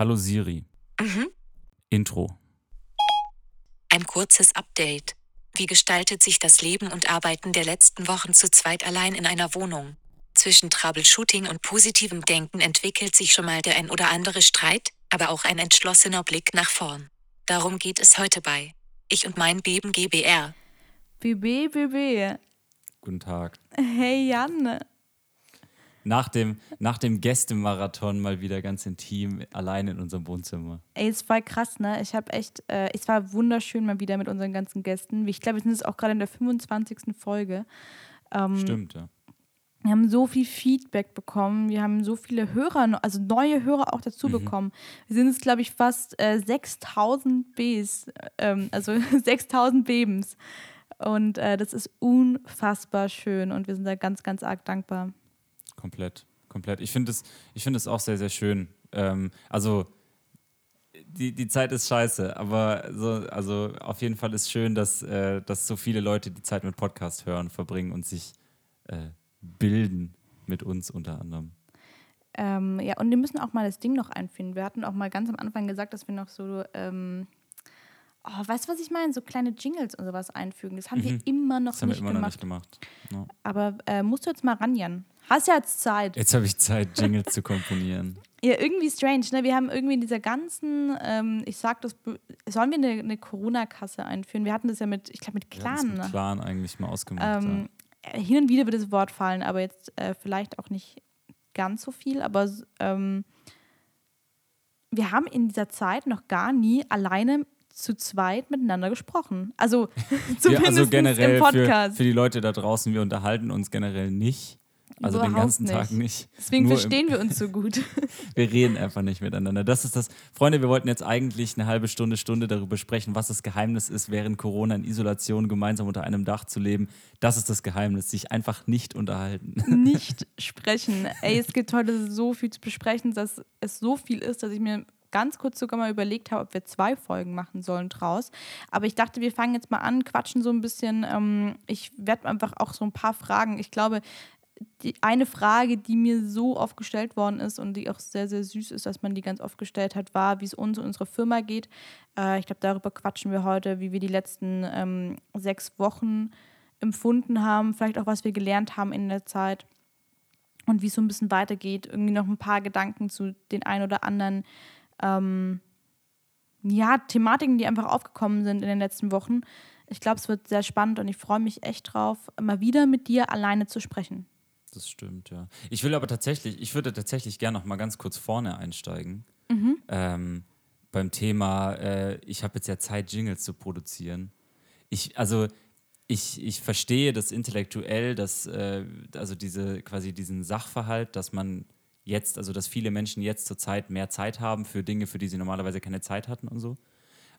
Hallo Siri. Mhm. Intro. Ein kurzes Update. Wie gestaltet sich das Leben und Arbeiten der letzten Wochen zu zweit allein in einer Wohnung? Zwischen Troubleshooting und positivem Denken entwickelt sich schon mal der ein oder andere Streit, aber auch ein entschlossener Blick nach vorn. Darum geht es heute bei Ich und mein Beben GBR. BB, BB. Guten Tag. Hey Jan. Nach dem, nach dem Gästemarathon mal wieder ganz intim, allein in unserem Wohnzimmer. Ey, es war krass, ne? Ich habe echt, äh, es war wunderschön mal wieder mit unseren ganzen Gästen. Ich glaube, wir sind jetzt auch gerade in der 25. Folge. Ähm, Stimmt, ja. Wir haben so viel Feedback bekommen. Wir haben so viele Hörer, also neue Hörer auch dazu Mhm. bekommen. Wir sind jetzt, glaube ich, fast äh, 6000 Bs, ähm, also 6000 Bebens. Und äh, das ist unfassbar schön und wir sind da ganz, ganz arg dankbar. Komplett, komplett. Ich finde es find auch sehr, sehr schön. Ähm, also, die, die Zeit ist scheiße, aber so, also auf jeden Fall ist schön, dass, äh, dass so viele Leute die Zeit mit Podcast hören, verbringen und sich äh, bilden mit uns unter anderem. Ähm, ja, und wir müssen auch mal das Ding noch einführen. Wir hatten auch mal ganz am Anfang gesagt, dass wir noch so, ähm, oh, weißt du, was ich meine? So kleine Jingles und sowas einfügen. Das haben wir immer noch Mhm. Das haben wir nicht immer gemacht. noch nicht gemacht. Ja. Aber äh, musst du jetzt mal ran, Jan. Hast ja jetzt Zeit. Jetzt habe ich Zeit, Jingles zu komponieren. Ja, irgendwie strange, ne? Wir haben irgendwie in dieser ganzen, ähm, ich sag das, sollen wir eine, eine Corona-Kasse einführen? Wir hatten das ja mit, ich glaube, mit Clan. mit ne? Clan eigentlich mal ausgemacht. Ähm, hin und wieder wird das Wort fallen, aber jetzt äh, vielleicht auch nicht ganz so viel. Aber ähm, wir haben in dieser Zeit noch gar nie alleine zu zweit miteinander gesprochen. Also ja. zumindest ja, also generell im für, Podcast. für die Leute da draußen, wir unterhalten uns generell nicht. Also den Überhaupt ganzen Tag nicht. nicht. Deswegen Nur verstehen wir uns so gut. Wir reden einfach nicht miteinander. Das ist das. Freunde, wir wollten jetzt eigentlich eine halbe Stunde, Stunde darüber sprechen, was das Geheimnis ist, während Corona in Isolation gemeinsam unter einem Dach zu leben. Das ist das Geheimnis, sich einfach nicht unterhalten. nicht sprechen. Ey, es gibt heute so viel zu besprechen, dass es so viel ist, dass ich mir ganz kurz sogar mal überlegt habe, ob wir zwei Folgen machen sollen draus. Aber ich dachte, wir fangen jetzt mal an, quatschen so ein bisschen. Ähm, ich werde einfach auch so ein paar Fragen. Ich glaube, die eine Frage, die mir so oft gestellt worden ist und die auch sehr, sehr süß ist, dass man die ganz oft gestellt hat, war, wie es uns und unserer Firma geht. Äh, ich glaube, darüber quatschen wir heute, wie wir die letzten ähm, sechs Wochen empfunden haben, vielleicht auch, was wir gelernt haben in der Zeit und wie es so ein bisschen weitergeht. Irgendwie noch ein paar Gedanken zu den ein oder anderen ähm, ja, Thematiken, die einfach aufgekommen sind in den letzten Wochen. Ich glaube, es wird sehr spannend und ich freue mich echt drauf, mal wieder mit dir alleine zu sprechen. Das stimmt, ja. Ich will aber tatsächlich, ich würde tatsächlich gerne noch mal ganz kurz vorne einsteigen. Ähm, beim Thema, äh, ich habe jetzt ja Zeit, Jingles zu produzieren. Ich, also, ich, ich verstehe das intellektuell, dass, äh, also diese, quasi diesen Sachverhalt, dass man jetzt, also dass viele Menschen jetzt zur Zeit mehr Zeit haben für Dinge, für die sie normalerweise keine Zeit hatten und so.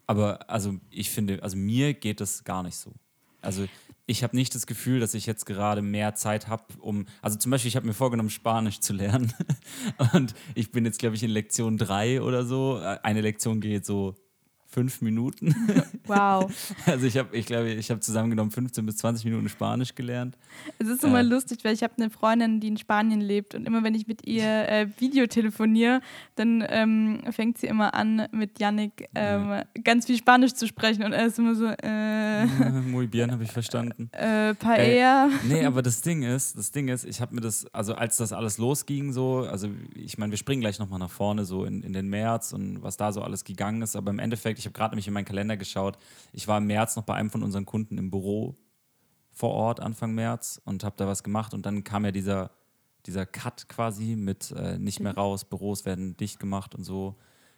Aber also ich finde, also mir geht das gar nicht so. Also ich habe nicht das Gefühl, dass ich jetzt gerade mehr Zeit habe, um, also zum Beispiel, ich habe mir vorgenommen, Spanisch zu lernen. Und ich bin jetzt, glaube ich, in Lektion drei oder so. Eine Lektion geht so fünf Minuten. Wow. Also ich habe, ich glaube, ich habe zusammengenommen 15 bis 20 Minuten Spanisch gelernt. es ist immer Äh. lustig, weil ich habe eine Freundin, die in Spanien lebt und immer wenn ich mit ihr äh, Videotelefoniere, dann ähm, fängt sie immer an, mit Yannick ähm, ganz viel Spanisch zu sprechen und er ist immer so, äh, Muy bien, habe ich verstanden. äh, Paella. Nee, aber das Ding ist, das Ding ist, ich habe mir das, also als das alles losging, so, also ich meine, wir springen gleich nochmal nach vorne, so in, in den März und was da so alles gegangen ist, aber im Endeffekt, ich habe gerade nämlich in meinen Kalender geschaut, ich war im März noch bei einem von unseren Kunden im Büro vor Ort, Anfang März und habe da was gemacht und dann kam ja dieser, dieser Cut quasi mit äh, nicht mehr raus, Büros werden dicht gemacht und so.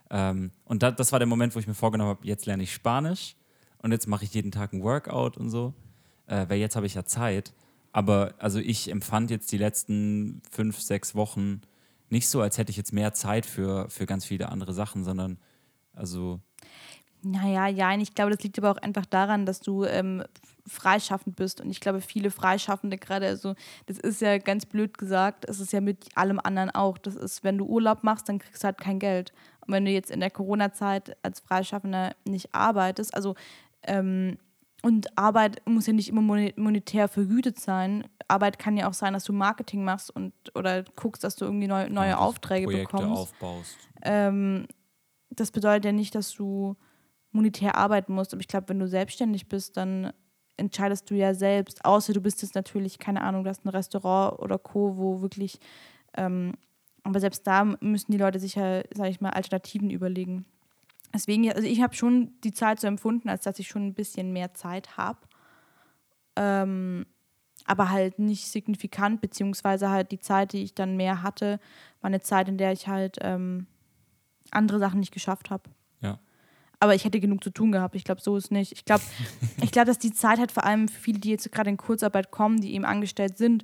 Ähm, und da, das war der Moment, wo ich mir vorgenommen habe, jetzt lerne ich Spanisch und jetzt mache ich jeden Tag ein Workout und so, äh, weil jetzt habe ich ja Zeit. Aber also ich empfand jetzt die letzten fünf, sechs Wochen nicht so, als hätte ich jetzt mehr Zeit für, für ganz viele andere Sachen, sondern also Naja, ja, ich glaube, das liegt aber auch einfach daran, dass du ähm, freischaffend bist. Und ich glaube, viele Freischaffende gerade, also das ist ja ganz blöd gesagt, es ist ja mit allem anderen auch. Das ist, wenn du Urlaub machst, dann kriegst du halt kein Geld. Und wenn du jetzt in der Corona-Zeit als Freischaffender nicht arbeitest, also ähm, und Arbeit muss ja nicht immer monetär vergütet sein. Arbeit kann ja auch sein, dass du Marketing machst und oder guckst, dass du irgendwie neu, neue Aufträge Projekte bekommst. aufbaust. Ähm, das bedeutet ja nicht, dass du monetär arbeiten musst. Aber ich glaube, wenn du selbstständig bist, dann entscheidest du ja selbst. Außer du bist jetzt natürlich, keine Ahnung, du hast ein Restaurant oder Co., wo wirklich, ähm, aber selbst da müssen die Leute sich ja, sage ich mal, Alternativen überlegen. Deswegen, also ich habe schon die Zeit so empfunden, als dass ich schon ein bisschen mehr Zeit habe. Ähm, aber halt nicht signifikant, beziehungsweise halt die Zeit, die ich dann mehr hatte, war eine Zeit, in der ich halt ähm, andere Sachen nicht geschafft habe. Aber ich hätte genug zu tun gehabt. Ich glaube, so ist nicht. Ich glaube, ich glaub, dass die Zeit halt vor allem für viele, die jetzt gerade in Kurzarbeit kommen, die eben angestellt sind,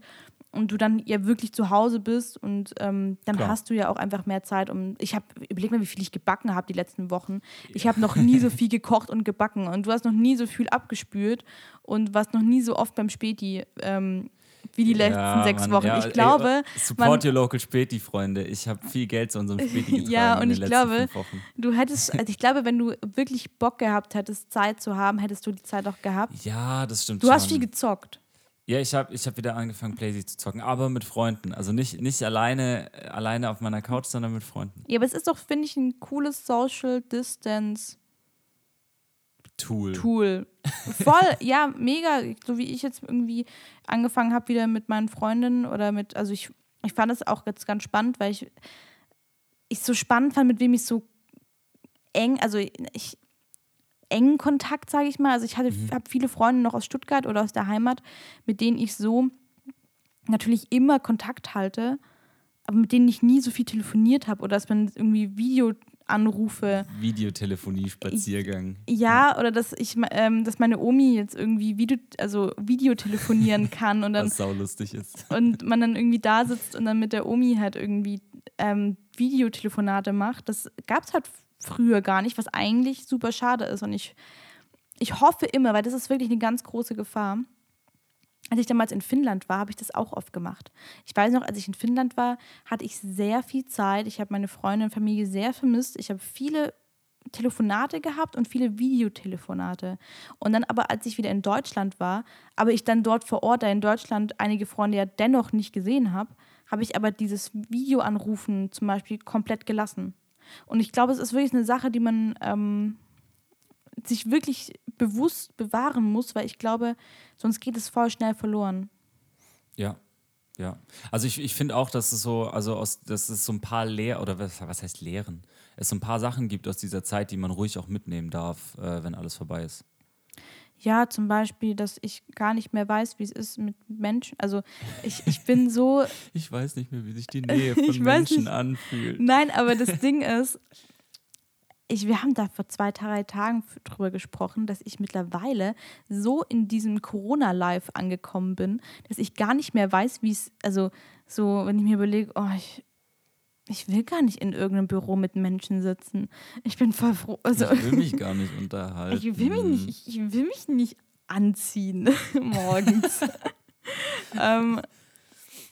und du dann ja wirklich zu Hause bist und ähm, dann Klar. hast du ja auch einfach mehr Zeit. Um, ich habe, überleg mal, wie viel ich gebacken habe die letzten Wochen. Ich habe noch nie so viel gekocht und gebacken und du hast noch nie so viel abgespült und warst noch nie so oft beim Späti ähm, wie die letzten Ja, sechs Mann, Wochen. ja, ich ey, glaube, Support your local Späti, Freunde. Ich habe viel Geld zu unserem Späti getragen Ja, und in den ich glaube, du hättest, also ich glaube, wenn du wirklich Bock gehabt hättest, Zeit zu haben, hättest du die Zeit auch gehabt. Ja, das stimmt Du schon. hast viel gezockt. Ja, ich habe ich hab wieder angefangen, Playsee zu zocken, aber mit Freunden. Also nicht, nicht alleine, alleine auf meiner Couch, sondern mit Freunden. Ja, aber es ist doch, finde ich, ein cooles Social Distance Tool. Tool. Voll, ja, mega. So wie ich jetzt irgendwie angefangen habe, wieder mit meinen Freundinnen oder mit, also ich, ich fand es auch jetzt ganz spannend, weil ich ich so spannend fand, mit wem ich so eng, also ich engen Kontakt, sage ich mal. Also ich hatte, habe viele Freunde noch aus Stuttgart oder aus der Heimat, mit denen ich so natürlich immer Kontakt halte, aber mit denen ich nie so viel telefoniert habe oder dass man irgendwie Videoanrufe Videotelefonie, Spaziergang. ja, oder dass ich ähm, dass meine Omi jetzt irgendwie Video, also Videotelefonieren kann und dann Was saulustig ist. und man dann irgendwie da sitzt und dann mit der Omi halt irgendwie ähm, Videotelefonate macht. Das gab es halt früher gar nicht, was eigentlich super schade ist. Und ich, ich hoffe immer, weil das ist wirklich eine ganz große Gefahr. Als ich damals in Finnland war, habe ich das auch oft gemacht. Ich weiß noch, als ich in Finnland war, hatte ich sehr viel Zeit. Ich habe meine Freunde und Familie sehr vermisst. Ich habe viele Telefonate gehabt und viele Videotelefonate. Und dann aber, als ich wieder in Deutschland war, aber ich dann dort vor Ort, da in Deutschland, einige Freunde ja dennoch nicht gesehen habe, habe ich aber dieses Videoanrufen zum Beispiel komplett gelassen. Und ich glaube, es ist wirklich eine Sache, die man ähm, sich wirklich bewusst bewahren muss, weil ich glaube, sonst geht es voll schnell verloren. Ja. Ja. Also ich, ich finde auch, dass es so, also aus, dass es so ein paar Lehr oder was, was heißt Lehren? Es so ein paar Sachen gibt aus dieser Zeit, die man ruhig auch mitnehmen darf, äh, wenn alles vorbei ist. Ja, zum Beispiel, dass ich gar nicht mehr weiß, wie es ist mit Menschen. Also ich, ich bin so, Ich weiß nicht mehr, wie sich die Nähe von Menschen anfühlt. Nein, aber das Ding ist, ich, wir haben da vor zwei, drei Tagen drüber gesprochen, dass ich mittlerweile so in diesem Corona-Live angekommen bin, dass ich gar nicht mehr weiß, wie es, also so, wenn ich mir überlege, oh, ich, ich will gar nicht in irgendeinem Büro mit Menschen sitzen. Ich bin voll froh. Also, Ich will mich gar nicht unterhalten. ich will mich nicht, ich, ich will mich nicht anziehen morgens. ähm,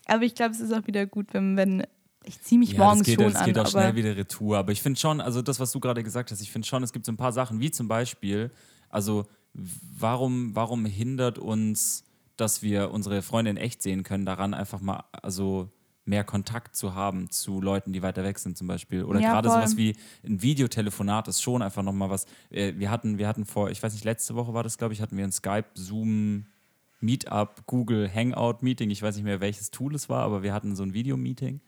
aber ich glaube, es ist auch wieder gut, wenn, wenn ich ziehe mich Ja, morgens geht, schon an. geht auch aber schnell wieder retour. Aber ich finde schon, also das, was du gerade gesagt hast, ich finde schon, es gibt so ein paar Sachen, wie zum Beispiel, also warum, warum hindert uns, dass wir unsere Freunde in echt sehen können, daran einfach mal, also mehr Kontakt zu haben zu Leuten, die weiter weg sind zum Beispiel. Oder Ja, gerade sowas wie ein Videotelefonat ist schon einfach nochmal was. äh, Wir hatten, wir hatten vor, ich weiß nicht, letzte Woche war das, glaube ich, hatten wir ein Skype, Zoom, Meetup, Google Hangout Meeting. Ich weiß nicht mehr, welches Tool es war, aber wir hatten so ein Videomeeting.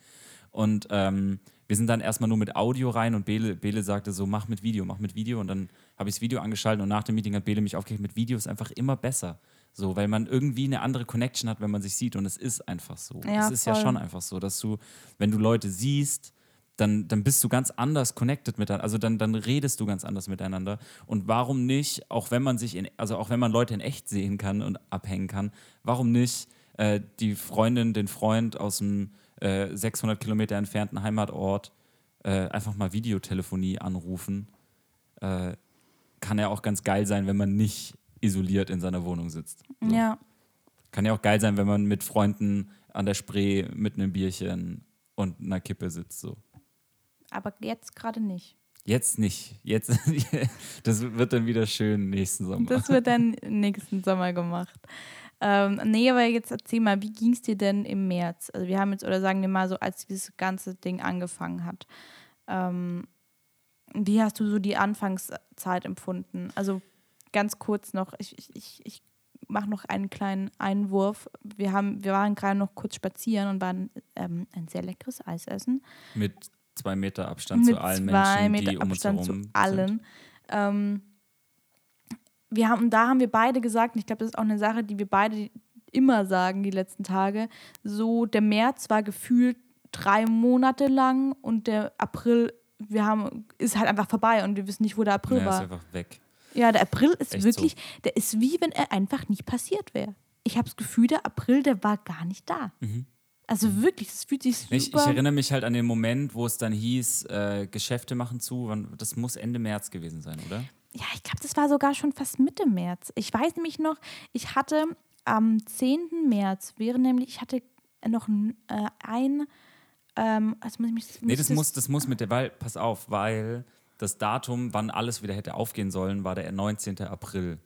Und ähm, wir sind dann erstmal nur mit Audio rein und Bele, Bele sagte so, mach mit Video, mach mit Video. Und dann habe ich das Video angeschaltet und nach dem Meeting hat Bele mich aufgehört, mit Video ist einfach immer besser. So, weil man irgendwie eine andere Connection hat, wenn man sich sieht. Und es ist einfach so. Ja, es ist ja voll. schon einfach so, dass du, wenn du Leute siehst, dann, dann bist du ganz anders connected miteinander. Also dann, dann redest du ganz anders miteinander. Und warum nicht, auch wenn man sich in, also auch wenn man Leute in echt sehen kann und abhängen kann, warum nicht äh, die Freundin, den Freund aus dem äh, 600 Kilometer entfernten Heimatort äh, einfach mal Videotelefonie anrufen? Äh, kann ja auch ganz geil sein, wenn man nicht isoliert in seiner Wohnung sitzt. So. ja. Kann ja auch geil sein, wenn man mit Freunden an der Spree mit einem Bierchen und einer Kippe sitzt. So. Aber jetzt gerade nicht. Jetzt nicht. Jetzt, das wird dann wieder schön nächsten Sommer. Das wird dann nächsten Sommer gemacht. Ähm, nee, aber jetzt erzähl mal, wie ging es dir denn im März? Also wir haben jetzt, oder sagen wir mal so, als dieses ganze Ding angefangen hat. Ähm, wie hast du so die Anfangszeit empfunden? Also ganz kurz noch, ich, ich, ich, ich mache noch einen kleinen Einwurf. Wir, haben, wir waren gerade noch kurz spazieren und waren ähm, ein sehr leckeres Eis essen. Mit zwei Meter Abstand Mit zu allen zwei Menschen, Meter die um Abstand uns herum zu allen. sind. Ähm, wir haben, da haben wir beide gesagt, und ich glaube, das ist auch eine Sache, die wir beide immer sagen die letzten Tage, so der März war gefühlt drei Monate lang und der April, wir haben, ist halt einfach vorbei und wir wissen nicht, wo der April Ja, ist war. einfach weg. Ja, der April ist Echt wirklich, der ist wie wenn er einfach nicht passiert wäre. Ich habe das Gefühl, der April, der war gar nicht da. Also wirklich, es fühlt sich super. Mhm. Ich, ich erinnere mich halt an den Moment, wo es dann hieß, äh, Geschäfte machen zu. Das muss Ende März gewesen sein, oder? Ja, ich glaube, das war sogar schon fast Mitte März. Ich weiß nämlich noch, ich hatte am 10. März, wäre nämlich, ich hatte noch äh, ein, ähm, also muss ich mich, Nee, das muss, das muss mit der, weil, pass auf, weil das Datum, wann alles wieder hätte aufgehen sollen, war der 19. April.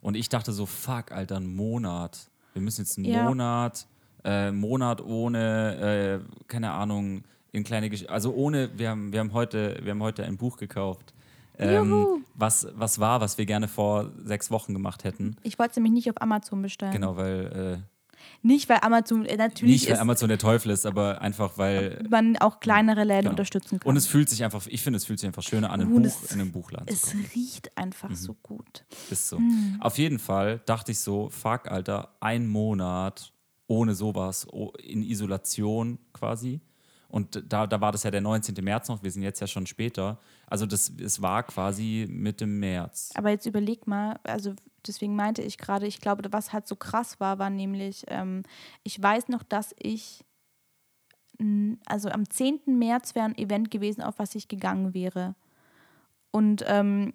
Und ich dachte so, fuck, Alter, ein Monat. Wir müssen jetzt einen Ja. Monat, äh, Monat ohne, äh, keine Ahnung, in kleine Gesch also ohne, wir haben, wir haben heute, wir haben heute ein Buch gekauft. Ähm, was, was war, was wir gerne vor sechs Wochen gemacht hätten. Ich wollte es nämlich nicht auf Amazon bestellen. Genau, weil Nicht, weil Amazon äh, äh, natürlich nicht, weil Amazon der Teufel ist, aber einfach weil man auch kleinere Läden Genau. unterstützen kann. Und es fühlt sich einfach, ich finde, es fühlt sich einfach schöner an, ein Und Buch es- in einem Buchladen es riecht einfach Mhm. so gut. Ist so. Hm. Auf jeden Fall dachte ich so, fuck, Alter, ein Monat ohne sowas, in Isolation quasi. Und da, da war das ja der 19. März noch, wir sind jetzt ja schon später. Also das, es war quasi Mitte März. Aber jetzt überleg mal, also deswegen meinte ich gerade, ich glaube, was halt so krass war, war nämlich, ähm, ich weiß noch, dass ich, also am 10. März wäre ein Event gewesen, auf was ich gegangen wäre. Und ähm,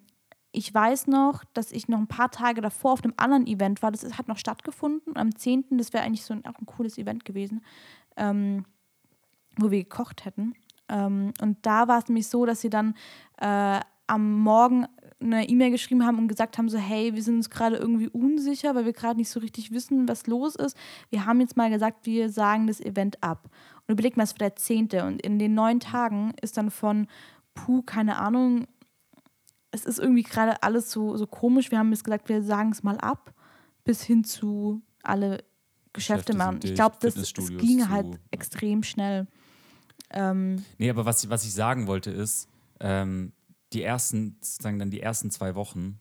ich weiß noch, dass ich noch ein paar Tage davor auf einem anderen Event war. Das hat noch stattgefunden. Und am 10. das wäre eigentlich so ein, auch ein cooles Event gewesen, ähm, wo wir gekocht hätten. Ähm, und da war es nämlich so, dass sie dann äh, am Morgen eine E-Mail geschrieben haben und gesagt haben, so hey, wir sind uns gerade irgendwie unsicher, weil wir gerade nicht so richtig wissen, was los ist. Wir haben jetzt mal gesagt, wir sagen das Event ab. Und überleg mal, es war der 10. Und in den neun Tagen ist dann von, puh, keine Ahnung, es ist irgendwie gerade alles so, so komisch. Wir haben jetzt gesagt, wir sagen es mal ab, bis hin zu alle Geschäfte Geschäfte machen. Ich glaube, das Fitnessstudios ging halt ja. extrem schnell. Ähm, Nee, aber was, was ich sagen wollte ist, ähm, die ersten, sozusagen dann die ersten zwei Wochen,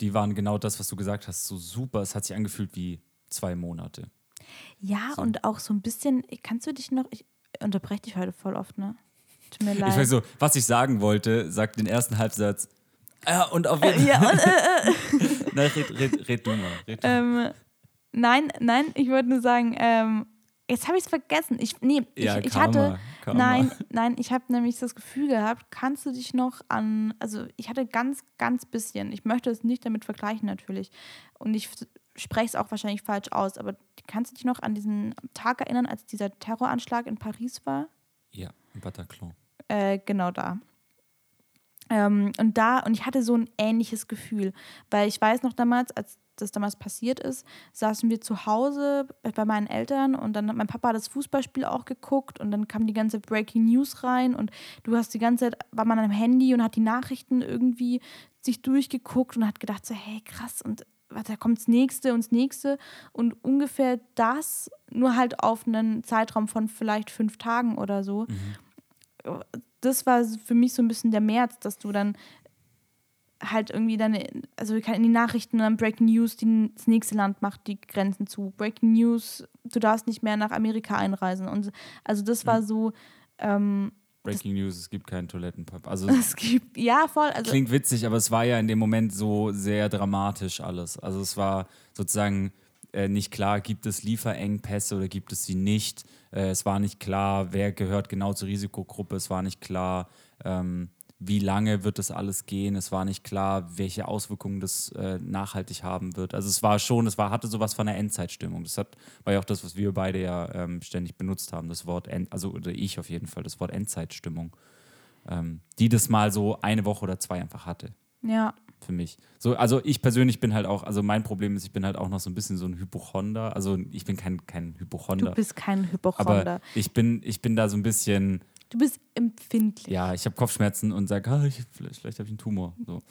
die waren genau das, was du gesagt hast, so super. Es hat sich angefühlt wie zwei Monate. ja, und auch so ein bisschen, kannst du dich noch, ich unterbreche dich heute voll oft, ne? Tut mir leid. Ich weiß so, was ich sagen wollte, sagt den ersten Halbsatz. Ja, und auf jeden Fall. ja, und, äh, Nein, red, red, red du mal. Red du. ähm, nein, nein, ich wollte nur sagen, ähm, jetzt habe ich es vergessen. Ich, nee, Ja, ich, ich Karma, hatte, Karma. nein, nein, ich habe nämlich das Gefühl gehabt, kannst du dich noch an, also ich hatte ganz, ganz bisschen, ich möchte es nicht damit vergleichen natürlich und ich spreche es auch wahrscheinlich falsch aus, aber kannst du dich noch an diesen Tag erinnern, als dieser Terroranschlag in Paris war? ja, im Bataclan. Äh, genau da. Ähm, und da, und ich hatte so ein ähnliches Gefühl, weil ich weiß noch damals, als das damals passiert ist, saßen wir zu Hause bei meinen Eltern und dann hat mein Papa das Fußballspiel auch geguckt und dann kam die ganze Breaking News rein und du hast die ganze Zeit, war man am Handy und hat die Nachrichten irgendwie sich durchgeguckt und hat gedacht so, hey krass und da kommt das nächste und das nächste und ungefähr das, nur halt auf einen Zeitraum von vielleicht fünf Tagen oder so. Das war für mich so ein bisschen der März, dass du dann halt irgendwie dann, also in die Nachrichten dann Breaking News, die, das nächste Land macht die Grenzen zu. Breaking News, du darfst nicht mehr nach Amerika einreisen. Und also das war so, ähm, Breaking News, es gibt keinen Toilettenpapier. Also es gibt, ja voll, also klingt witzig, aber es war ja in dem Moment so sehr dramatisch alles. Also es war sozusagen äh, nicht klar, gibt es Lieferengpässe oder gibt es sie nicht. Äh, es war nicht klar, wer gehört genau zur Risikogruppe. Es war nicht klar, ähm, wie lange wird das alles gehen. Es war nicht klar, welche Auswirkungen das äh, nachhaltig haben wird. Also es war schon, es war, hatte sowas von einer Endzeitstimmung. Das hat, war ja auch das, was wir beide ja ähm, ständig benutzt haben, das Wort, End, also oder ich auf jeden Fall, das Wort Endzeitstimmung. Ähm, die das mal so eine Woche oder zwei einfach hatte ja, für mich. So, also ich persönlich bin halt auch, also mein Problem ist, ich bin halt auch noch so ein bisschen so ein Hypochonder. Also ich bin kein, kein du Hypochonder. bist kein Hypochonder. aber ich bin, ich bin da so ein bisschen, Du bist empfindlich. Ja, ich habe Kopfschmerzen und sage, ah, ich, vielleicht, vielleicht habe ich einen Tumor. So.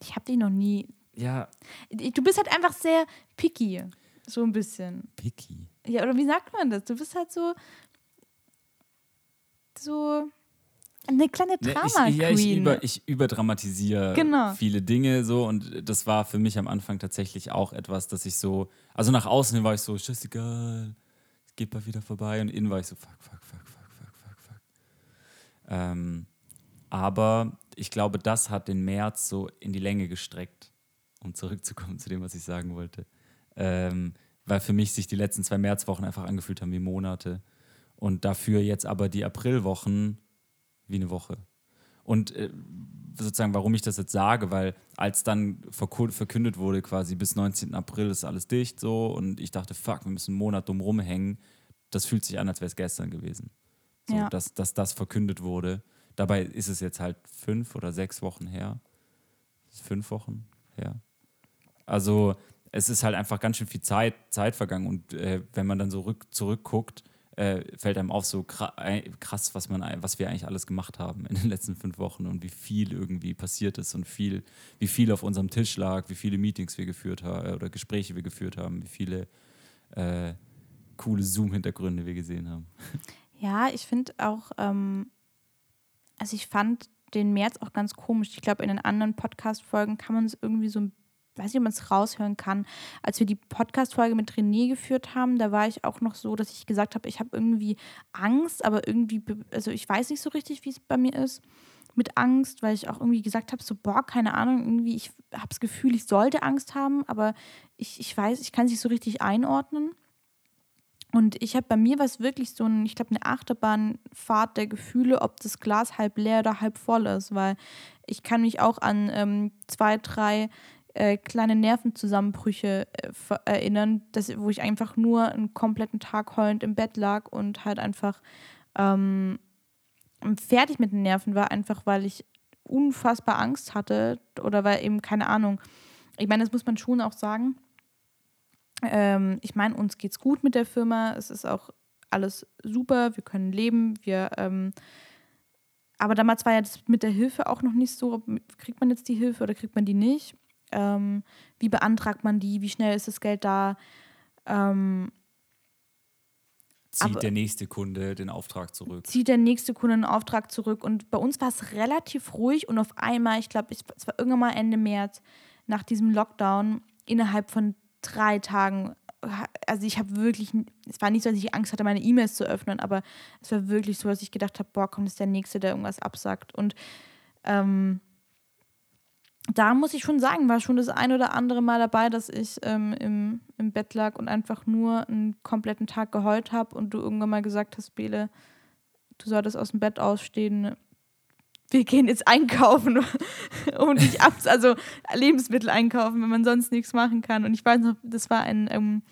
Ich habe dich noch nie. Ja, Du bist halt einfach sehr picky. So ein bisschen. picky. Ja, oder wie sagt man das? Du bist halt so. So. Eine kleine Ne, Drama-Queen. ich, ja, ich, über, ich überdramatisiere Genau. viele Dinge so und das war für mich am Anfang tatsächlich auch etwas, dass ich so, also nach außen hin war ich so, scheißegal, es geht bald wieder vorbei und innen war ich so, fuck, fuck. Ähm, aber ich glaube, das hat den März so in die Länge gestreckt, um zurückzukommen zu dem, was ich sagen wollte. Ähm, weil für mich sich die letzten zwei Märzwochen einfach angefühlt haben wie Monate und dafür jetzt aber die Aprilwochen wie eine Woche. Und äh, sozusagen, warum ich das jetzt sage, weil als dann verkündet wurde, quasi bis 19. April ist alles dicht so und ich dachte, fuck, wir müssen einen Monat dumm rumhängen, das fühlt sich an, als wäre es gestern gewesen. So, Ja. dass, dass das verkündet wurde. Dabei ist es jetzt halt fünf oder sechs Wochen her. Fünf Wochen her. Also es ist halt einfach ganz schön viel Zeit, Zeit vergangen und äh, wenn man dann so rück, zurückguckt, äh, fällt einem auf so äh, krass, was, man, was wir eigentlich alles gemacht haben in den letzten fünf Wochen und wie viel irgendwie passiert ist und viel, wie viel auf unserem Tisch lag, wie viele Meetings wir geführt haben oder Gespräche wir geführt haben, wie viele äh, coole Zoom-Hintergründe wir gesehen haben. Ja, ich finde auch, ähm, also ich fand den März auch ganz komisch. Ich glaube, in den anderen Podcast-Folgen kann man es irgendwie so, ein- weiß nicht, ob man es raushören kann. Als wir die Podcast-Folge mit René geführt haben, da war ich auch noch so, dass ich gesagt habe, ich habe irgendwie Angst, aber irgendwie, also ich weiß nicht so richtig, wie es bei mir ist mit Angst, weil ich auch irgendwie gesagt habe, so, boah, keine Ahnung, irgendwie, ich habe das Gefühl, ich sollte Angst haben, aber ich, ich weiß, ich kann es nicht so richtig einordnen. Und ich habe bei mir was wirklich so ein, ich glaube, eine Achterbahnfahrt der Gefühle, ob das Glas halb leer oder halb voll ist, weil ich kann mich auch an ähm, zwei, drei äh, kleine Nervenzusammenbrüche äh, erinnern, dass, wo ich einfach nur einen kompletten Tag heulend im Bett lag und halt einfach ähm, fertig mit den Nerven war, einfach weil ich unfassbar Angst hatte oder weil eben, keine Ahnung, ich meine, das muss man schon auch sagen, ähm, ich meine, uns geht's gut mit der Firma. Es ist auch alles super. Wir können leben. Wir, ähm, aber damals war ja das mit der Hilfe auch noch nicht so. Kriegt man jetzt die Hilfe oder kriegt man die nicht? Ähm, wie beantragt man die? Wie schnell ist das Geld da? Ähm, Zieht Aber- der nächste Kunde den Auftrag zurück. zieht der nächste Kunde einen Auftrag zurück. Und bei uns war es relativ ruhig und auf einmal, ich glaube, es war irgendwann mal Ende März, nach diesem Lockdown, innerhalb von drei Tagen, also ich habe wirklich, es war nicht so, dass ich Angst hatte, meine E-Mails zu öffnen, aber es war wirklich so, dass ich gedacht habe, boah, kommt jetzt der Nächste, der irgendwas absagt. Und ähm, da muss ich schon sagen, war schon das ein oder andere Mal dabei, dass ich ähm, im, im Bett lag und einfach nur einen kompletten Tag geheult habe und du irgendwann mal gesagt hast, Bele, du solltest aus dem Bett ausstehen. Wir gehen jetzt einkaufen und nicht ab, also Lebensmittel einkaufen, wenn man sonst nichts machen kann. Und ich weiß noch, das war ein, ähm,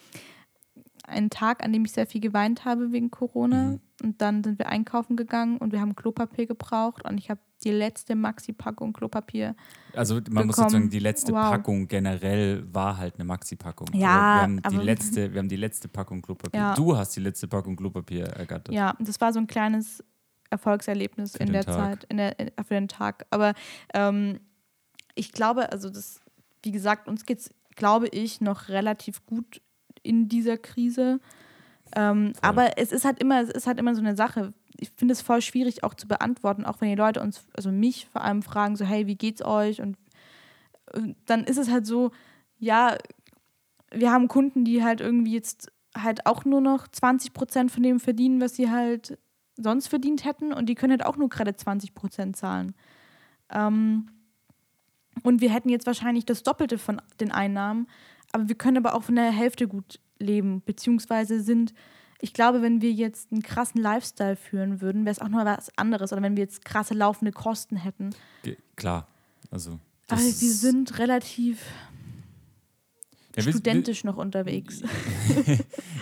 ein Tag, an dem ich sehr viel geweint habe wegen Corona. Mhm. Und dann sind wir einkaufen gegangen und wir haben Klopapier gebraucht und ich habe die letzte Maxi-Packung Klopapier Also man muss bekommen. sozusagen, die letzte Wow. Packung generell war halt eine Maxi-Packung. Ja, wir haben die letzte, wir haben die letzte Packung Klopapier. Ja. Du hast die letzte Packung Klopapier ergattert. Ja, das war so ein kleines Erfolgserlebnis Für in der Tag. Zeit, in der, in, für den Tag. Aber ähm, ich glaube, also das, wie gesagt, uns geht es, glaube ich, noch relativ gut in dieser Krise. Ähm, aber es ist halt immer, es ist halt immer so eine Sache. Ich finde es voll schwierig auch zu beantworten, auch wenn die Leute uns, also mich vor allem fragen, so, hey, wie geht's euch? Und, und dann ist es halt so, ja, wir haben Kunden, die halt irgendwie jetzt halt auch nur noch 20 Prozent von dem verdienen, was sie halt sonst verdient hätten und die können halt auch nur gerade 20 Prozent zahlen. Ähm, und wir hätten jetzt wahrscheinlich das Doppelte von den Einnahmen, aber wir können aber auch von der Hälfte gut leben, beziehungsweise sind, ich glaube, wenn wir jetzt einen krassen Lifestyle führen würden, wäre es auch noch was anderes oder wenn wir jetzt krasse laufende Kosten hätten. Ge- Klar. Also. Aber das wir ist- sind relativ Ja, wir- studentisch noch unterwegs.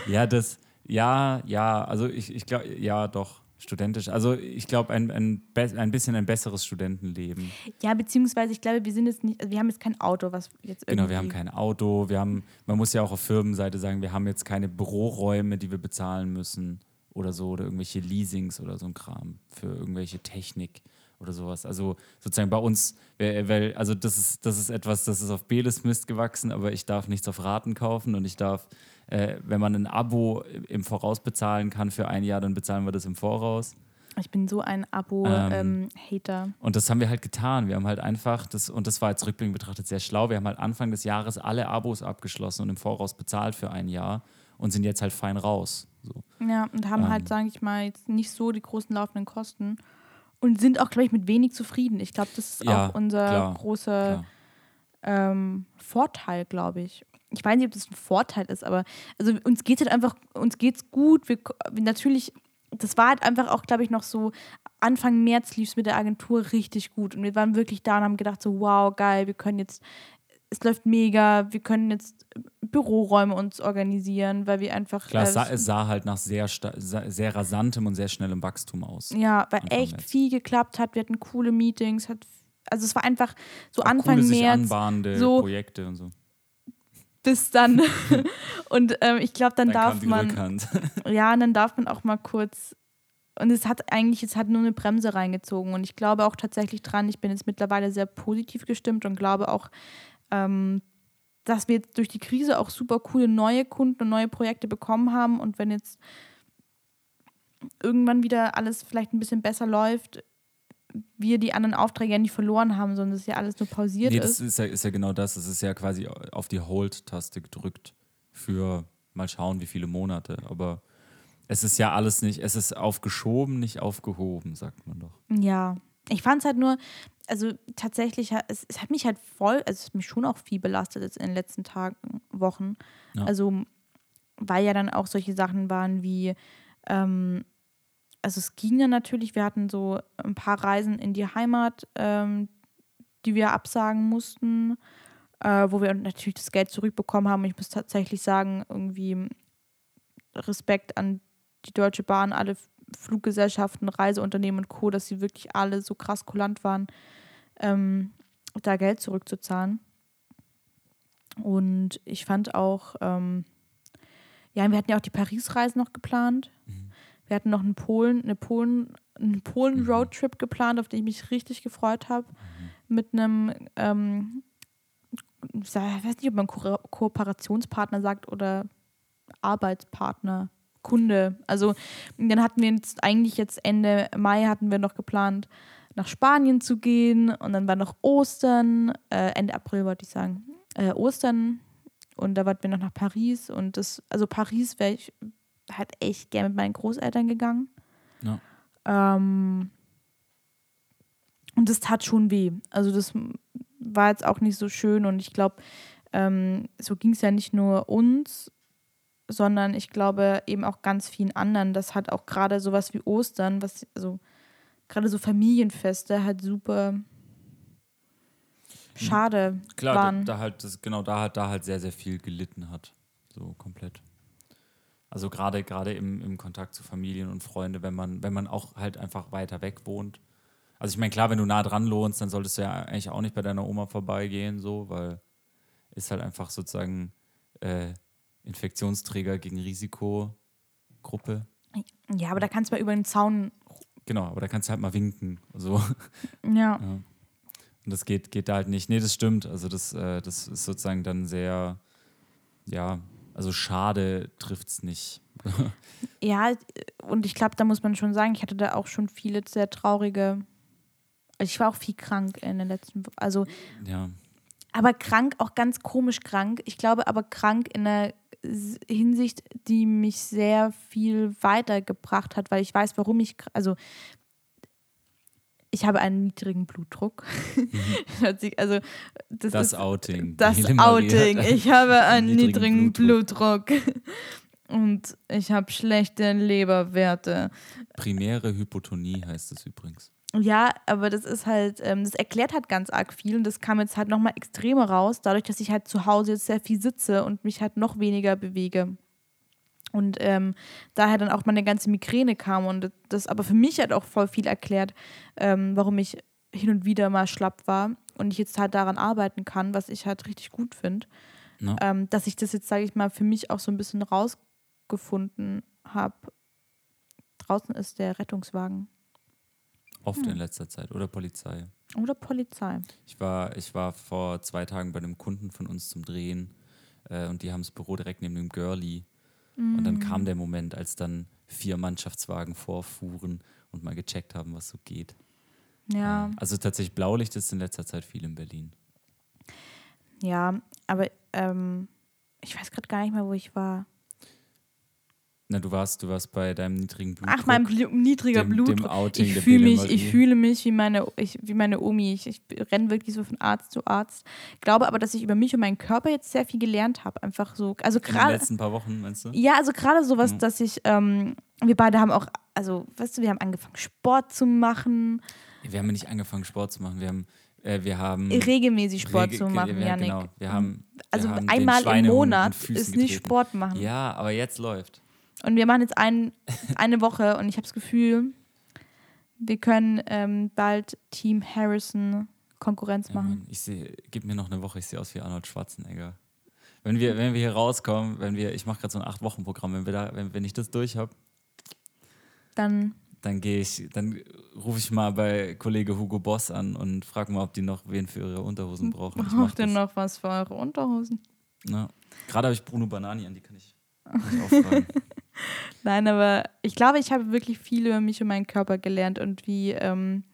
Ja, das, ja, ja, also ich, ich glaube, ja, doch, studentisch. Also ich glaube, ein, ein, ein bisschen ein besseres Studentenleben. Ja, beziehungsweise ich glaube, wir sind jetzt nicht, also wir haben jetzt kein Auto, was jetzt irgendwie. Genau, wir haben kein Auto, wir haben, man muss ja auch auf Firmenseite sagen, wir haben jetzt keine Büroräume, die wir bezahlen müssen oder so oder irgendwelche Leasings oder so ein Kram für irgendwelche Technik oder sowas. Also sozusagen bei uns, weil, also das ist, das ist etwas, das ist auf Beles Mist gewachsen, aber ich darf nichts auf Raten kaufen und ich darf, äh, wenn man ein Abo im Voraus bezahlen kann für ein Jahr, dann bezahlen wir das im Voraus. Ich bin so ein Abo-Hater. Ähm, und das haben wir halt getan. Wir haben halt einfach, das, und das war jetzt rückblickend betrachtet sehr schlau, wir haben halt Anfang des Jahres alle Abos abgeschlossen und im Voraus bezahlt für ein Jahr und sind jetzt halt fein raus. So. Ja, und haben halt, ähm, halt, sage ich mal, jetzt nicht so die großen laufenden Kosten und sind auch, glaube ich, mit wenig zufrieden. Ich glaube, das ist ja, auch unser großer ähm, Vorteil, glaube ich. Ich weiß nicht, ob das ein Vorteil ist, aber also uns geht es halt einfach, uns geht's gut. Wir, natürlich das war halt einfach auch, glaube ich, noch so Anfang März lief es mit der Agentur richtig gut. Und wir waren wirklich da und haben gedacht, so, wow, geil, wir können jetzt, es läuft mega, wir können jetzt Büroräume uns organisieren, weil wir einfach. Klar, äh, es, sah, es sah halt nach sehr, sehr rasantem und sehr schnellem Wachstum aus. Ja, weil Anfang echt März. viel geklappt hat. Wir hatten coole Meetings, hat, also es war einfach so Anfang coole, März. Sich anbahnende so, Projekte und so bis dann. und ähm, ich glaube, dann, dann, darf man. ja, und dann darf man auch mal kurz. Und es hat eigentlich, es hat nur eine Bremse reingezogen. Und ich glaube auch tatsächlich dran, ich bin jetzt mittlerweile sehr positiv gestimmt und glaube auch, ähm, dass wir jetzt durch die Krise auch super coole neue Kunden und neue Projekte bekommen haben. Und wenn jetzt irgendwann wieder alles vielleicht ein bisschen besser läuft, wir die anderen Aufträge ja nicht verloren haben, sondern es ja alles nur pausiert nee, ist. Das ist ja, ist ja genau das. Es ist ja quasi auf die Hold-Taste gedrückt für mal schauen, wie viele Monate. Aber es ist ja alles nicht, es ist aufgeschoben, nicht aufgehoben, sagt man doch. Ja, ich fand es halt nur, also tatsächlich, es, es, hat mich halt voll, also es hat mich schon auch viel belastet jetzt in den letzten Tagen, Wochen. Ja. Also, weil ja dann auch solche Sachen waren wie, ähm, also es ging ja natürlich, wir hatten so ein paar Reisen in die Heimat, ähm, die wir absagen mussten, äh, wo wir natürlich das Geld zurückbekommen haben. Ich muss tatsächlich sagen, irgendwie Respekt an die Deutsche Bahn, alle Fluggesellschaften, Reiseunternehmen und Co., dass sie wirklich alle so krass kulant waren, ähm, da Geld zurückzuzahlen. Und ich fand auch, ähm, ja, wir hatten ja auch die Paris-Reise noch geplant. Mhm. Wir hatten noch einen Polen, eine Polen, einen Polen-Roadtrip mhm. geplant, auf den ich mich richtig gefreut habe. Mhm. Mit einem, ähm, ich weiß nicht, ob man Ko Kooperationspartner sagt oder Arbeitspartner, Kunde. Also dann hatten wir jetzt eigentlich jetzt Ende Mai hatten wir noch geplant, nach Spanien zu gehen und dann war noch Ostern, äh, Ende April wollte ich sagen, äh, Ostern und da wollten wir noch nach Paris und das, also Paris wäre ich, halt echt gern mit meinen Großeltern gegangen. Ja. Ähm, und das tat schon weh. Also das war jetzt auch nicht so schön und ich glaube, ähm, so ging es ja nicht nur uns, sondern ich glaube eben auch ganz vielen anderen. Das hat auch gerade sowas wie Ostern, was also gerade so Familienfeste halt super schade Klar, waren. Da, da halt das, genau da hat da halt sehr sehr viel gelitten hat, so komplett. Also gerade gerade im, im Kontakt zu Familien und Freunde, wenn man, wenn man auch halt einfach weiter weg wohnt. Also ich meine, klar, wenn du nah dran lohnst, dann solltest du ja eigentlich auch nicht bei deiner Oma vorbeigehen, so, weil ist halt einfach sozusagen äh, Infektionsträger gegen Risikogruppe. Ja, aber da kannst du mal über den Zaun. Genau, aber da kannst du halt mal winken. So. Ja. ja. Und das geht, geht da halt nicht. Nee, das stimmt. Also das, äh, das ist sozusagen dann sehr, ja, also schade trifft es nicht. ja, und ich glaube, da muss man schon sagen, ich hatte da auch schon viele sehr traurige. Also ich war auch viel krank in den letzten Wochen. Also, ja. Aber krank, auch ganz komisch krank. Ich glaube aber krank in einer Hinsicht, die mich sehr viel weitergebracht hat, weil ich weiß, warum ich, also ich habe einen niedrigen Blutdruck. Mhm. also das, das ist, Outing. Das Outing. Ich habe einen niedrigen, niedrigen Blutdruck. Blutdruck. Und ich habe schlechte Leberwerte. Primäre Hypotonie heißt es übrigens. Ja, aber das ist halt, ähm, das erklärt halt ganz arg viel und das kam jetzt halt nochmal extremer raus, dadurch, dass ich halt zu Hause jetzt sehr viel sitze und mich halt noch weniger bewege. Und ähm, daher dann auch meine ganze Migräne kam und das aber für mich hat auch voll viel erklärt, ähm, warum ich hin und wieder mal schlapp war und ich jetzt halt daran arbeiten kann, was ich halt richtig gut finde. Ja. Ähm, dass ich das jetzt, sage ich mal, für mich auch so ein bisschen rausgefunden habe. draußen ist der Rettungswagen. Oft Hm. in letzter Zeit. Oder Polizei. Oder Polizei. Ich war, ich war vor zwei Tagen bei einem Kunden von uns zum Drehen äh, und die haben das Büro direkt neben dem Girlie. Und dann kam der Moment, als dann vier Mannschaftswagen vorfuhren und mal gecheckt haben, was so geht. Ja, Also tatsächlich Blaulicht ist in letzter Zeit viel in Berlin. ja, aber ähm, ich weiß gerade gar nicht mehr, wo ich war. Na, du warst, du warst bei deinem niedrigen Blutdruck. Ach, mein Blu niedriger dem- dem Blutdruck. Outing ich fühle mich, ich fühle mich wie meine, ich, wie meine Omi. Ich, ich renne wirklich so von Arzt zu Arzt. Glaube aber, dass ich über mich und meinen Körper jetzt sehr viel gelernt habe. Einfach so, also in den gerade. letzten paar Wochen, meinst du? Ja, also gerade sowas, Mhm. dass ich, ähm, wir beide haben auch, also, weißt du, wir haben angefangen, Sport zu machen, Wir haben ja nicht angefangen, Sport zu machen. Wir haben, äh, wir haben regelmäßig Sport Rege- zu machen, ja, Janik. Genau. Wir haben, Also wir haben den einmal im Monat ist nicht getreten. Sport machen. Ja, aber jetzt läuft. Und wir machen jetzt ein, eine Woche und ich habe das Gefühl, wir können ähm, bald Team Harrison Konkurrenz Ja, machen. Mann, ich sehe, gib mir noch eine Woche, ich sehe aus wie Arnold Schwarzenegger. Wenn wir, wenn wir hier rauskommen, wenn wir, ich mache gerade so ein Acht-Wochen-Programm, wenn wir da, wenn, wenn ich das durch habe, Dann, dann gehe ich, dann rufe ich mal bei Kollege Hugo Boss an und frage mal, ob die noch wen für ihre Unterhosen brauchen. Braucht ihr noch was für eure Unterhosen? Ja. Gerade habe ich Bruno Banani an, die kann ich. Nein, aber ich glaube, ich habe wirklich viel über mich und meinen Körper gelernt und wie, ähm,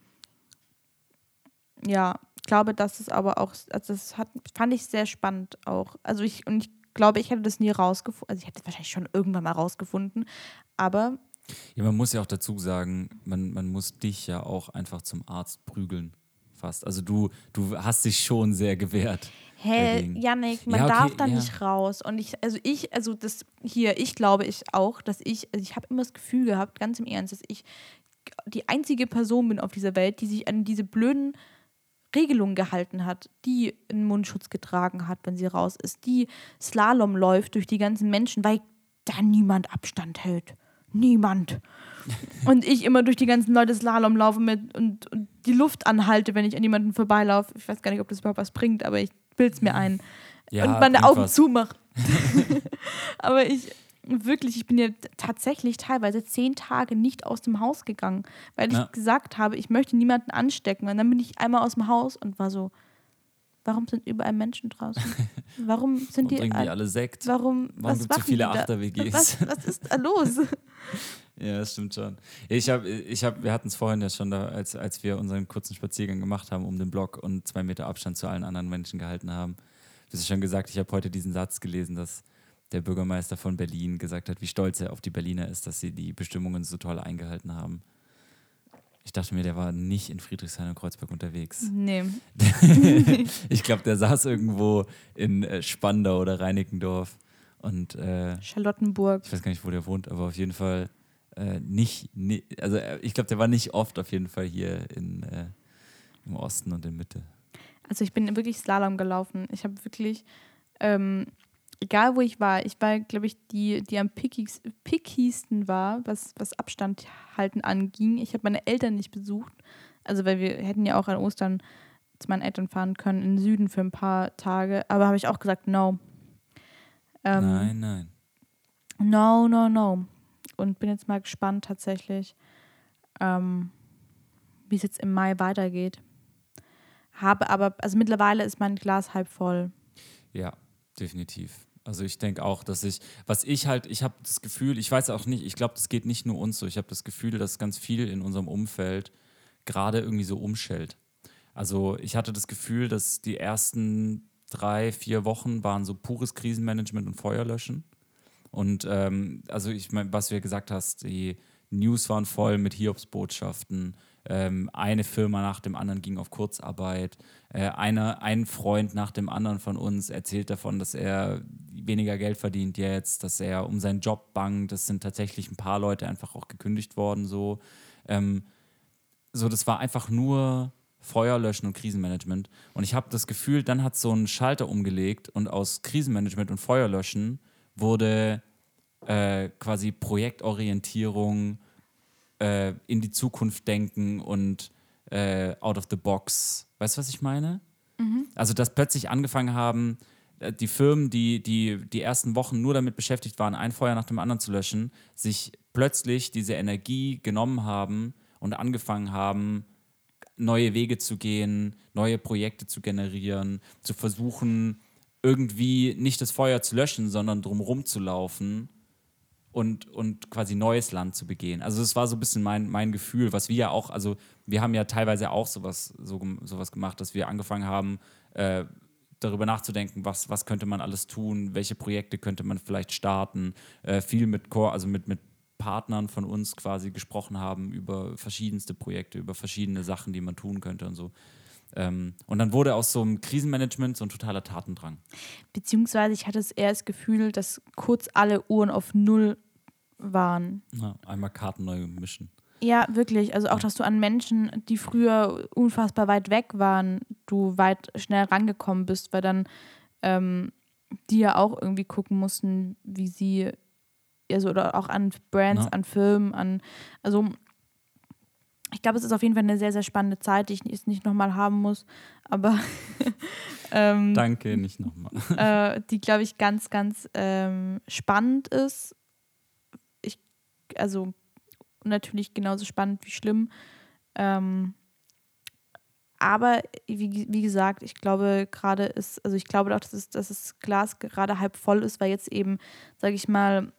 ja, ich glaube, das ist aber auch, also das hat, fand ich sehr spannend auch. Also ich, und ich glaube, ich hätte das nie rausgefunden, also ich hätte es wahrscheinlich schon irgendwann mal rausgefunden, aber Ja, man muss ja auch dazu sagen, man, man muss dich ja auch einfach zum Arzt prügeln. Fast. Also du, du hast dich schon sehr gewehrt. Hä, dagegen. Janik, man Ja, okay, darf da ja. nicht raus. Und ich, also ich, also das hier, ich glaube ich auch, dass ich, also ich habe immer das Gefühl gehabt, ganz im Ernst, dass ich die einzige Person bin auf dieser Welt, die sich an diese blöden Regelungen gehalten hat, die einen Mundschutz getragen hat, wenn sie raus ist, die Slalom läuft durch die ganzen Menschen, weil da niemand Abstand hält. Niemand. Und ich immer durch die ganzen Leute Slalom laufe mit und, und die Luft anhalte, wenn ich an jemanden vorbeilaufe. Ich weiß gar nicht, ob das überhaupt was bringt, aber ich bild's mir ein. Ja, und meine Augen was. zumache. aber ich, wirklich, ich bin ja tatsächlich teilweise zehn Tage nicht aus dem Haus gegangen, weil ich Ja. gesagt habe, ich möchte niemanden anstecken. Und dann bin ich einmal aus dem Haus und war so, warum sind überall Menschen draußen? Warum sind Und die, trinken die all- alle Sekt. Warum, Warum was gibt's so viele? Achter-WGs? Was, was ist da los? Ja, das stimmt schon. Ich habe, ich hab, wir hatten es vorhin ja schon, da, als, als wir unseren kurzen Spaziergang gemacht haben um den Block und zwei Meter Abstand zu allen anderen Menschen gehalten haben. Du hast schon gesagt, ich habe heute diesen Satz gelesen, dass der Bürgermeister von Berlin gesagt hat, wie stolz er auf die Berliner ist, dass sie die Bestimmungen so toll eingehalten haben. Ich dachte mir, der war nicht in Friedrichshain und Kreuzberg unterwegs. Nee. ich glaube, der saß irgendwo in äh, Spandau oder Reinickendorf und äh, Charlottenburg. ich weiß gar nicht, wo der wohnt, aber auf jeden Fall äh, nicht, ni- also äh, ich glaube, der war nicht oft auf jeden Fall hier in, äh, im Osten und in Mitte. Also ich bin wirklich Slalom gelaufen. Ich habe wirklich, ähm, egal wo ich war, ich war, glaube ich, die, die am pickigst, pickiesten war, was, was Abstand halten anging. Ich habe meine Eltern nicht besucht. Also weil wir hätten ja auch an Ostern zu meinen Eltern fahren können, in den Süden für ein paar Tage. Aber habe ich auch gesagt, no. Ähm, nein, nein. No, no, no. Und bin jetzt mal gespannt tatsächlich, ähm, wie es jetzt im Mai weitergeht. Habe aber, also mittlerweile ist mein Glas halb voll. Ja, definitiv. Also ich denke auch, dass ich, was ich halt, ich habe das Gefühl, ich weiß auch nicht, ich glaube, das geht nicht nur uns so. Ich habe das Gefühl, dass ganz viel in unserem Umfeld gerade irgendwie so umschellt. Also ich hatte das Gefühl, dass die ersten drei, vier Wochen waren so pures Krisenmanagement und Feuerlöschen. Und ähm, also ich meine, was du ja gesagt hast, die News waren voll mit Hiobsbotschaften. Ähm, eine Firma nach dem anderen ging auf Kurzarbeit. Äh, einer, ein Freund nach dem anderen von uns erzählt davon, dass er weniger Geld verdient jetzt, dass er um seinen Job bangt. Es sind tatsächlich ein paar Leute einfach auch gekündigt worden. So, ähm, so das war einfach nur Feuerlöschen und Krisenmanagement. Und ich habe das Gefühl, dann hat so ein Schalter umgelegt und aus Krisenmanagement und Feuerlöschen wurde äh, quasi Projektorientierung, äh, in die Zukunft denken und äh, out of the box. Weißt du, was ich meine? Also, dass plötzlich angefangen haben, äh, die Firmen, die, die die ersten Wochen nur damit beschäftigt waren, ein Feuer nach dem anderen zu löschen, sich plötzlich diese Energie genommen haben und angefangen haben, neue Wege zu gehen, neue Projekte zu generieren, zu versuchen, irgendwie nicht das Feuer zu löschen, sondern drumherum zu laufen und, und quasi neues Land zu begehen. Also das war so ein bisschen mein, mein Gefühl, was wir ja auch, also wir haben ja teilweise auch sowas, so, sowas gemacht, dass wir angefangen haben, äh, darüber nachzudenken, was, was könnte man alles tun, welche Projekte könnte man vielleicht starten, äh, viel mit Core, also mit, mit Partnern von uns quasi gesprochen haben über verschiedenste Projekte, über verschiedene Sachen, die man tun könnte und so. Ähm, und dann wurde aus so einem Krisenmanagement so ein totaler Tatendrang. Beziehungsweise ich hatte eher das Gefühl, dass kurz alle Uhren auf Null waren. Ja, einmal Karten neu mischen. Ja, wirklich. Also auch, dass du an Menschen, die früher unfassbar weit weg waren, du weit schnell rangekommen bist, weil dann ähm, die ja auch irgendwie gucken mussten, wie sie also oder auch an Brands, Ja. an Filmen, an, also ich glaube, es ist auf jeden Fall eine sehr, sehr spannende Zeit, die ich jetzt nicht nochmal haben muss, aber ähm, Danke, nicht nochmal. äh, die, glaube ich, ganz, ganz ähm, spannend ist. Ich, also natürlich genauso spannend wie schlimm. Ähm, aber wie, wie gesagt, ich glaube gerade ist, also ich glaube auch, dass, es, dass das Glas gerade halb voll ist, weil jetzt eben, sage ich mal,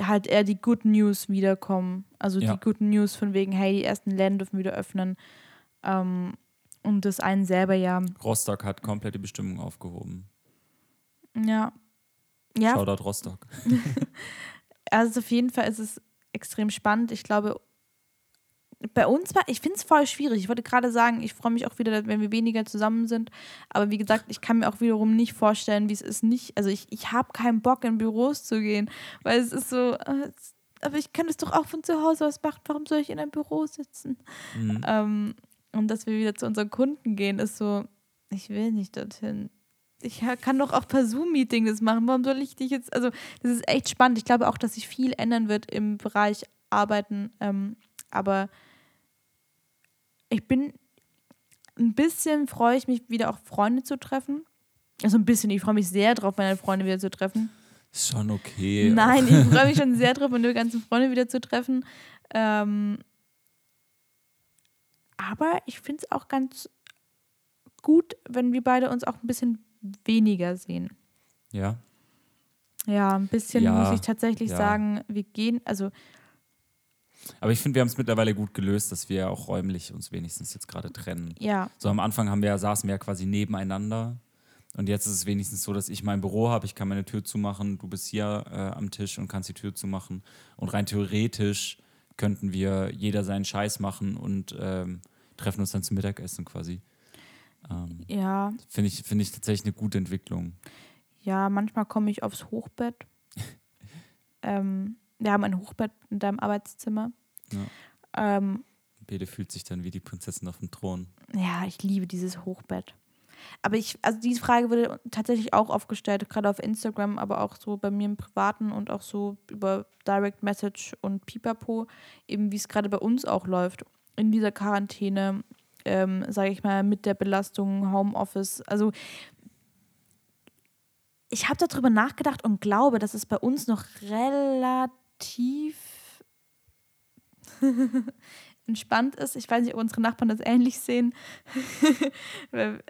halt eher die Good News wiederkommen. Also Ja. die Good News von wegen, hey, die ersten Läden dürfen wieder öffnen. Ähm, und das einen selber ja, Rostock hat komplett die Bestimmung aufgehoben. ja. Ja, Shoutout Rostock. Also auf jeden Fall ist es extrem spannend. Ich glaube, bei uns war, ich finde es voll schwierig. Ich wollte gerade sagen, ich freue mich auch wieder, wenn wir weniger zusammen sind. Aber wie gesagt, ich kann mir auch wiederum nicht vorstellen, wie es ist nicht. Also ich, ich habe keinen Bock, in Büros zu gehen, weil es ist so, es- aber ich kann es doch auch von zu Hause aus machen. Warum soll ich in einem Büro sitzen? Mhm. Ähm, und dass wir wieder zu unseren Kunden gehen, ist so, ich will nicht dorthin. Ich kann doch auch per Zoom-Meeting das machen. Warum soll ich dich jetzt, also das ist echt spannend. Ich glaube auch, dass sich viel ändern wird im Bereich Arbeiten. Ähm, aber ich bin ein bisschen, freue ich mich wieder auch Freunde zu treffen. Also ein bisschen, ich freue mich sehr drauf, meine Freunde wieder zu treffen. Ist schon okay. Nein, ich freue mich schon sehr drauf, meine ganzen Freunde wieder zu treffen. Ähm, aber ich finde es auch ganz gut, wenn wir beide uns auch ein bisschen weniger sehen. Ja. Ja, ein bisschen Ja, muss ich tatsächlich ja. sagen, wir gehen, also Aber ich finde, wir haben es mittlerweile gut gelöst, dass wir auch räumlich uns wenigstens jetzt gerade trennen. ja, So am Anfang haben wir, saßen wir ja quasi nebeneinander. Und jetzt ist es wenigstens so, dass ich mein Büro habe, ich kann meine Tür zumachen, du bist hier äh, am Tisch und kannst die Tür zumachen. Und rein theoretisch könnten wir jeder seinen Scheiß machen und ähm, treffen uns dann zum Mittagessen quasi. Ähm, ja, Finde ich, find ich tatsächlich eine gute Entwicklung. ja, manchmal komme ich aufs Hochbett. ähm, wir haben ein Hochbett in deinem Arbeitszimmer. Ja. Ähm, Bede fühlt sich dann wie die Prinzessin auf dem Thron. Ja, ich liebe dieses Hochbett. Aber ich, also diese Frage wurde tatsächlich auch aufgestellt, gerade auf Instagram, aber auch so bei mir im Privaten und auch so über Direct Message und Pipapo, eben wie es gerade bei uns auch läuft. In dieser Quarantäne, ähm, sage ich mal, mit der Belastung Homeoffice. Also ich habe darüber nachgedacht und glaube, dass es bei uns noch relativ entspannt ist. Ich weiß nicht, ob unsere Nachbarn das ähnlich sehen.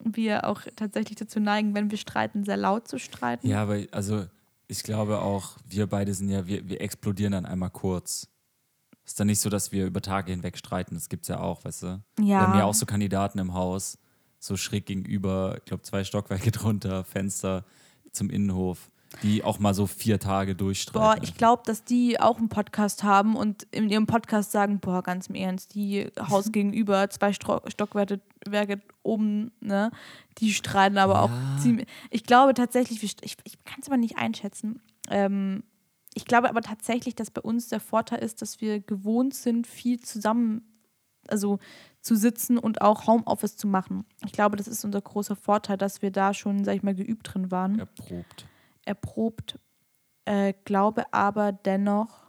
Wir auch tatsächlich dazu neigen, wenn wir streiten, sehr laut zu streiten. Ja, aber also ich glaube auch, wir beide sind ja, wir, wir explodieren dann einmal kurz. Ist dann nicht so, dass wir über Tage hinweg streiten, das gibt es ja auch, weißt du? Wir haben ja auch so Kandidaten im Haus, so schräg gegenüber, ich glaube zwei Stockwerke drunter, Fenster zum Innenhof, die auch mal so vier Tage durchstreiten. Boah, ich glaube, dass die auch einen Podcast haben und in ihrem Podcast sagen, boah, ganz im Ernst, die Haus gegenüber, zwei Stro Stockwerke Werke oben, ne, die streiten aber auch Ja. ziemlich. Ich glaube tatsächlich, ich, ich kann es aber nicht einschätzen. Ähm, ich glaube aber tatsächlich, dass bei uns der Vorteil ist, dass wir gewohnt sind, viel zusammen, also zu sitzen und auch Homeoffice zu machen. Ich glaube, das ist unser großer Vorteil, dass wir da schon, sag ich mal, geübt drin waren Erprobt. Erprobt, äh, glaube aber dennoch,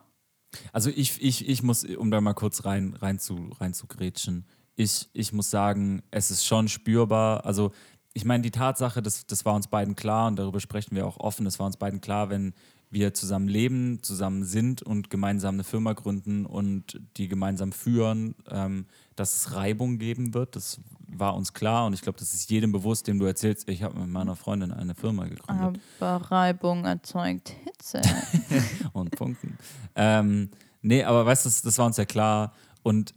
Also ich, ich, ich muss, um da mal kurz rein, rein, zu, rein zu grätschen, ich, ich muss sagen, es ist schon spürbar. Also ich meine, die Tatsache, das, das war uns beiden klar und darüber sprechen wir auch offen, es war uns beiden klar, wenn wir zusammen leben, zusammen sind und gemeinsam eine Firma gründen und die gemeinsam führen, ähm, dass es Reibung geben wird. Das war uns klar und ich glaube, das ist jedem bewusst, dem du erzählst, ich habe mit meiner Freundin eine Firma gegründet. Aber Reibung erzeugt Hitze. und Punkten. Ähm, nee, aber weißt du, das, das war uns ja klar und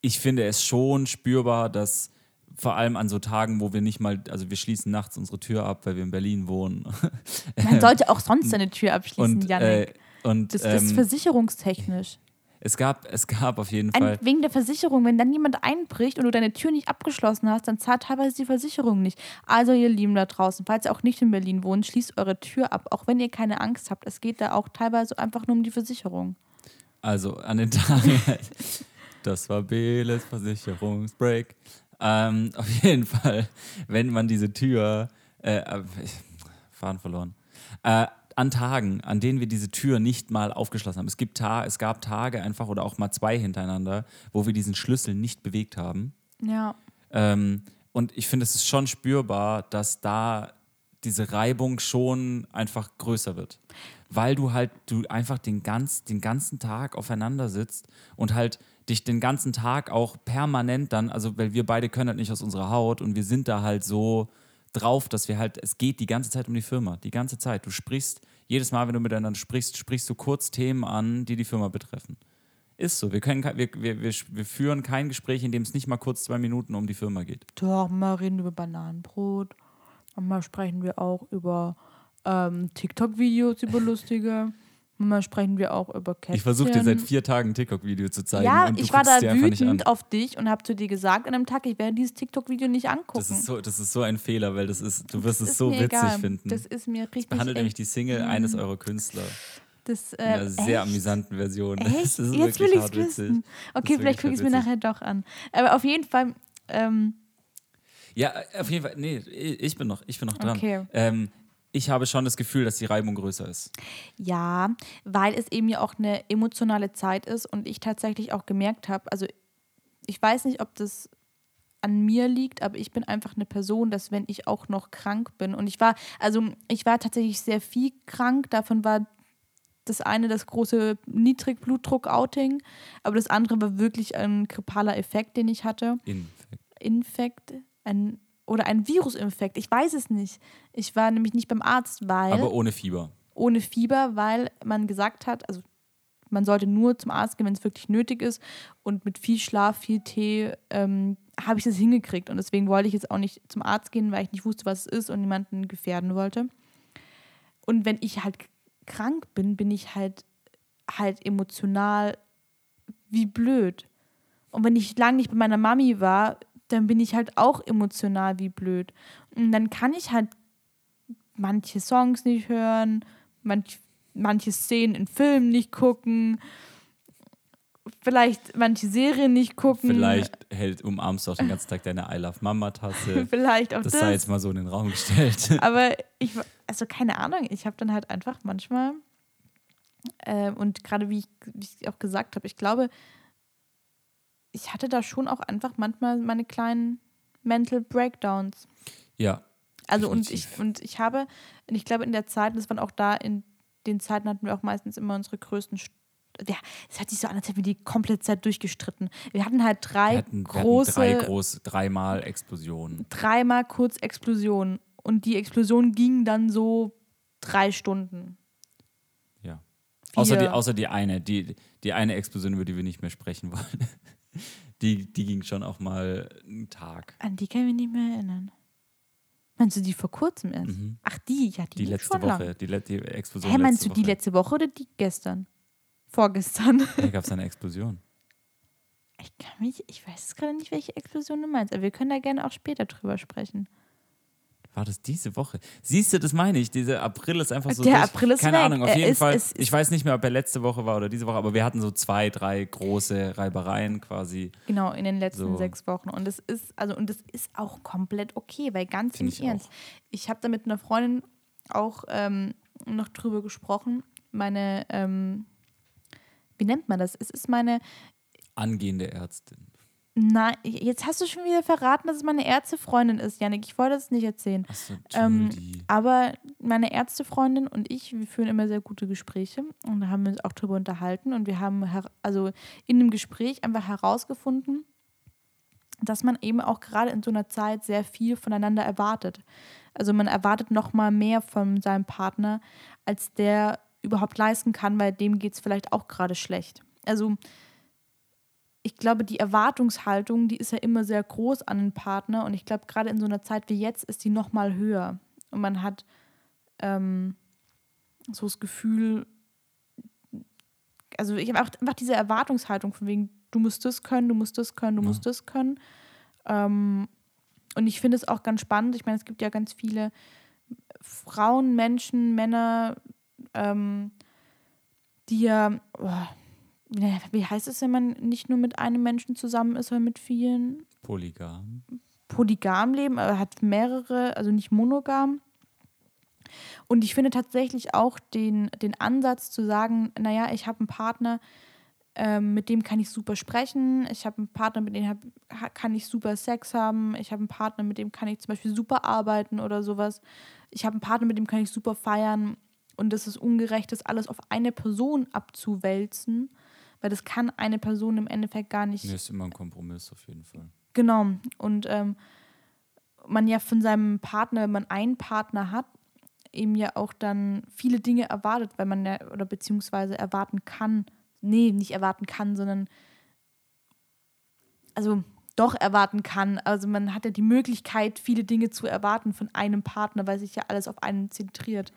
ich finde es schon spürbar, dass vor allem an so Tagen, wo wir nicht mal, also wir schließen nachts unsere Tür ab, weil wir in Berlin wohnen. Man sollte auch sonst seine Tür abschließen, und, Janik. äh, und das, das ist ähm, versicherungstechnisch. es gab, es gab auf jeden Fall. wegen der Versicherung, wenn dann jemand einbricht und du deine Tür nicht abgeschlossen hast, dann zahlt teilweise die Versicherung nicht. Also ihr Lieben da draußen, falls ihr auch nicht in Berlin wohnt, schließt eure Tür ab, auch wenn ihr keine Angst habt. Es geht da auch teilweise einfach nur um die Versicherung. Also an den Tagen, das war Beles Versicherungsbreak. Ähm, auf jeden Fall, wenn man diese Tür, äh, äh, Faden verloren, äh, an Tagen, an denen wir diese Tür nicht mal aufgeschlossen haben. Es, gibt Ta es gab Tage einfach oder auch mal zwei hintereinander, wo wir diesen Schlüssel nicht bewegt haben. Ja. Ähm, und ich finde, es ist schon spürbar, dass da diese Reibung schon einfach größer wird. Weil du halt, du einfach den, ganz, den ganzen Tag aufeinander sitzt und halt dich den ganzen Tag auch permanent dann, also weil wir beide können halt nicht aus unserer Haut und wir sind da halt so drauf, dass wir halt, es geht die ganze Zeit um die Firma, die ganze Zeit. Du sprichst, jedes Mal, wenn du miteinander sprichst, sprichst du kurz Themen an, die die Firma betreffen. Ist so. Wir, können, wir, wir, wir, führen kein Gespräch, in dem es nicht mal kurz zwei Minuten um die Firma geht. Doch, mal reden wir über Bananenbrot. Manchmal sprechen wir auch über ähm, TikTok-Videos, über lustige. Manchmal sprechen wir auch über Kätzchen. Ich versuche dir seit vier Tagen ein TikTok-Video zu zeigen. Ja, ich war da wütend auf dich und habe zu dir gesagt an einem Tag, ich werde dieses TikTok-Video nicht angucken. Das ist, so, das ist so ein Fehler, weil das ist, du wirst Das es so witzig egal. finden. Das ist mir richtig. Behandelt nämlich echt- die Single eines eurer Künstler das, in äh, einer sehr echt? amüsanten Version. Echt? Das ist Jetzt will ich es wissen. Okay, vielleicht gucke ich es mir nachher doch an. Aber auf jeden Fall, ähm, Ja, auf jeden Fall. Nee, ich bin noch, ich bin noch dran. Okay. Ähm, ich habe schon das Gefühl, dass die Reibung größer ist. ja, weil es eben ja auch eine emotionale Zeit ist und ich tatsächlich auch gemerkt habe, also ich weiß nicht, ob das an mir liegt, aber ich bin einfach eine Person, dass wenn ich auch noch krank bin und ich war, also ich war tatsächlich sehr viel krank, davon war das eine das große Niedrigblutdruck-Outing, aber das andere war wirklich ein grippaler Effekt, den ich hatte. Infekt. Infekt, ein oder ein Virusinfekt, ich weiß es nicht. Ich war nämlich nicht beim Arzt, weil Aber ohne Fieber. ohne Fieber, weil man gesagt hat, also man sollte nur zum Arzt gehen, wenn es wirklich nötig ist. Und mit viel Schlaf, viel Tee ähm, habe ich das hingekriegt. Und deswegen wollte ich jetzt auch nicht zum Arzt gehen, weil ich nicht wusste, was es ist und niemanden gefährden wollte. Und wenn ich halt krank bin, bin ich halt halt emotional wie blöd. Und wenn ich lange nicht bei meiner Mami war, dann bin ich halt auch emotional wie blöd. Und dann kann ich halt manche Songs nicht hören, manch, manche Szenen in Filmen nicht gucken, vielleicht manche Serien nicht gucken. Vielleicht hält, umarmst du auch den ganzen Tag deine I Love Mama-Tasse. Vielleicht auch Das das. sei jetzt mal so in den Raum gestellt. Aber ich, also keine Ahnung, ich habe dann halt einfach manchmal, äh, und gerade wie wie ich auch gesagt habe, ich glaube, ich hatte da schon auch einfach manchmal meine kleinen Mental Breakdowns. ja. Also und ich, und ich habe, ich glaube in der Zeit, das waren auch da, in den Zeiten hatten wir auch meistens immer unsere größten, St- ja, es hat sich so an, als hätten wir die komplette Zeit durchgestritten. Wir hatten halt drei Wir hatten, große, wir hatten drei groß, dreimal Explosionen. dreimal kurz Explosionen. Und die Explosion ging dann so drei Stunden. Ja. Außer die, außer die eine, die, die eine Explosion, über die wir nicht mehr sprechen wollen. Die, die ging schon auch mal einen Tag. An die kann ich mich nicht mehr erinnern. Meinst du die vor kurzem erst? Mhm. Ach, die, ja, die, Die letzte schon Woche, lang. die, die Explosion. Hä, meinst du die Woche. letzte Woche oder die gestern? Vorgestern. Da gab es eine Explosion. Ich kann mich, ich weiß jetzt gerade nicht, welche Explosion du meinst, aber wir können da gerne auch später drüber sprechen. War das diese Woche? Siehst du, das meine ich. Dieser April ist einfach so. Der durch. April ist Keine weg. Ahnung, auf Er jeden ist- Fall. ist- ich weiß nicht mehr, ob er letzte Woche war oder diese Woche, aber wir hatten so zwei, drei große Reibereien quasi. Genau, in den letzten So. sechs Wochen. Und es ist, also, und das ist auch komplett okay, weil ganz im Find Ernst. auch. Ich habe da mit einer Freundin auch ähm, noch drüber gesprochen. Meine, ähm, wie nennt man das? Es ist meine, Angehende Ärztin. Nein, jetzt hast du schon wieder verraten, dass es meine Ärztefreundin ist, Janik. Ich wollte es nicht erzählen. Achso, Ähm, Entschuldi. aber meine Ärztefreundin und ich, wir führen immer sehr gute Gespräche und da haben wir uns auch drüber unterhalten und wir haben also in dem Gespräch einfach herausgefunden, dass man eben auch gerade in so einer Zeit sehr viel voneinander erwartet. Also man erwartet noch mal mehr von seinem Partner, als der überhaupt leisten kann, weil dem geht es vielleicht auch gerade schlecht. Also ich glaube, die Erwartungshaltung, die ist ja immer sehr groß an den Partner und ich glaube, gerade in so einer Zeit wie jetzt ist die noch mal höher und man hat ähm, so das Gefühl, also ich habe einfach diese Erwartungshaltung von wegen, du musst das können, du musst das können, du ja. musst das können. Ähm, und ich finde es auch ganz spannend. Ich meine, es gibt ja ganz viele Frauen, Menschen, Männer, ähm, die ja, oh, wie heißt es, wenn man nicht nur mit einem Menschen zusammen ist, sondern mit vielen? Polygam. Polygam leben, aber hat mehrere, also nicht monogam. Und ich finde tatsächlich auch den, den Ansatz zu sagen, naja, ich habe einen Partner, ähm, mit dem kann ich super sprechen. Ich habe einen Partner, mit dem hab, kann ich super Sex haben. Ich habe einen Partner, mit dem kann ich zum Beispiel super arbeiten oder sowas. Ich habe einen Partner, mit dem kann ich super feiern. Und es ist ungerecht, das alles auf eine Person abzuwälzen, weil das kann eine Person im Endeffekt gar nicht. Nee, ist immer ein Kompromiss auf jeden Fall. Genau. Und ähm, man ja von seinem Partner, wenn man einen Partner hat, eben ja auch dann viele Dinge erwartet, weil man ja, oder beziehungsweise erwarten kann, nee, nicht erwarten kann, sondern also doch erwarten kann. Also man hat ja die Möglichkeit, viele Dinge zu erwarten von einem Partner, weil sich ja alles auf einen zentriert.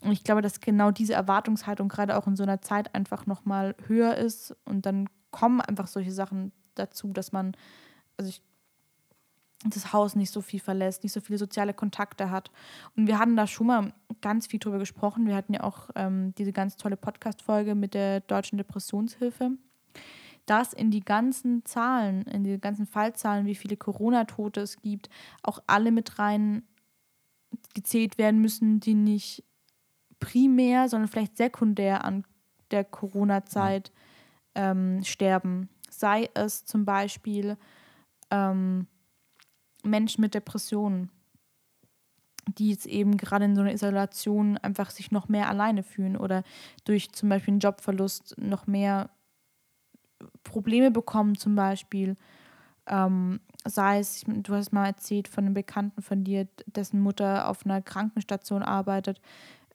Und ich glaube, dass genau diese Erwartungshaltung gerade auch in so einer Zeit einfach nochmal höher ist und dann kommen einfach solche Sachen dazu, dass man, also ich das Haus nicht so viel verlässt, nicht so viele soziale Kontakte hat. Und wir hatten da schon mal ganz viel drüber gesprochen. Wir hatten ja auch ähm, diese ganz tolle Podcast-Folge mit der Deutschen Depressionshilfe, dass in die ganzen Zahlen, in die ganzen Fallzahlen, wie viele Corona-Tote es gibt, auch alle mit rein gezählt werden müssen, die nicht primär, sondern vielleicht sekundär an der Corona-Zeit ähm, sterben. Sei es zum Beispiel ähm, Menschen mit Depressionen, die jetzt eben gerade in so einer Isolation einfach sich noch mehr alleine fühlen oder durch zum Beispiel einen Jobverlust noch mehr Probleme bekommen, zum Beispiel. Ähm, sei es, du hast mal erzählt von einem Bekannten von dir, dessen Mutter auf einer Krankenstation arbeitet.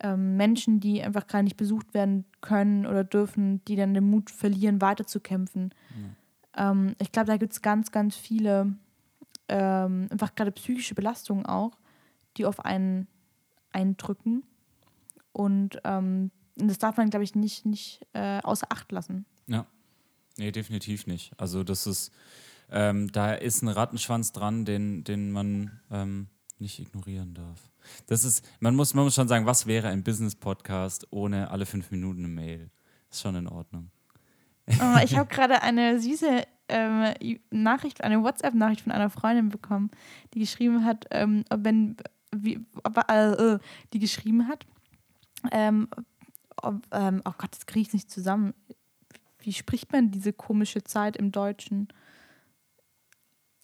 Ähm, Menschen, die einfach gar nicht besucht werden können oder dürfen, die dann den Mut verlieren, weiterzukämpfen. Ja. Ähm, ich glaube, da gibt es ganz, ganz viele ähm, einfach gerade psychische Belastungen auch, die auf einen eindrücken. Und ähm, das darf man, glaube ich, nicht, nicht äh, außer Acht lassen. Ja. Nee, definitiv nicht. Also das ist, ähm, da ist ein Rattenschwanz dran, den, den man ähm, nicht ignorieren darf. Das ist, man muss, man muss schon sagen, was wäre ein Business-Podcast ohne alle fünf Minuten eine Mail? Ist schon in Ordnung. Oh, ich habe gerade eine süße ähm, Nachricht, eine WhatsApp-Nachricht von einer Freundin bekommen, die geschrieben hat, ähm, wenn, wie, äh, die geschrieben hat, ähm, ob, ähm, oh Gott, das kriege ich nicht zusammen. Wie spricht man diese komische Zeit im Deutschen?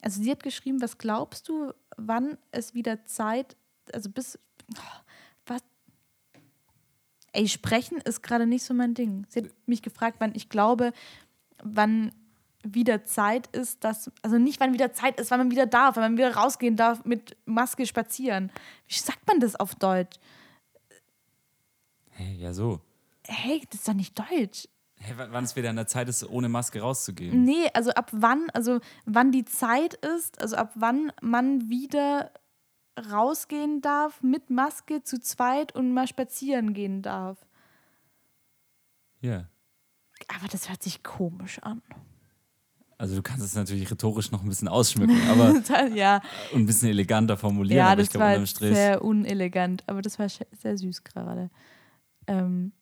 Also sie hat geschrieben, was glaubst du, wann es wieder Zeit, also bis, oh, was, ey, sprechen ist gerade nicht so mein Ding. Sie hat mich gefragt, wann ich glaube, wann wieder Zeit ist, dass, also nicht wann wieder Zeit ist, wann man wieder darf, wann man wieder rausgehen darf mit Maske spazieren. Wie sagt man das auf Deutsch? Hey, ja so. Hey, das ist doch nicht Deutsch. Hey, wann es wieder an der Zeit ist, ohne Maske rauszugehen? Nee, also ab wann, also wann die Zeit ist, also ab wann man wieder rausgehen darf mit Maske zu zweit und mal spazieren gehen darf. Ja. Yeah. Aber das hört sich komisch an. Also du kannst es natürlich rhetorisch noch ein bisschen ausschmücken, aber ja. und ein bisschen eleganter formulieren. Ja, das glaub, war sehr unelegant, aber das war sehr süß gerade. Ähm,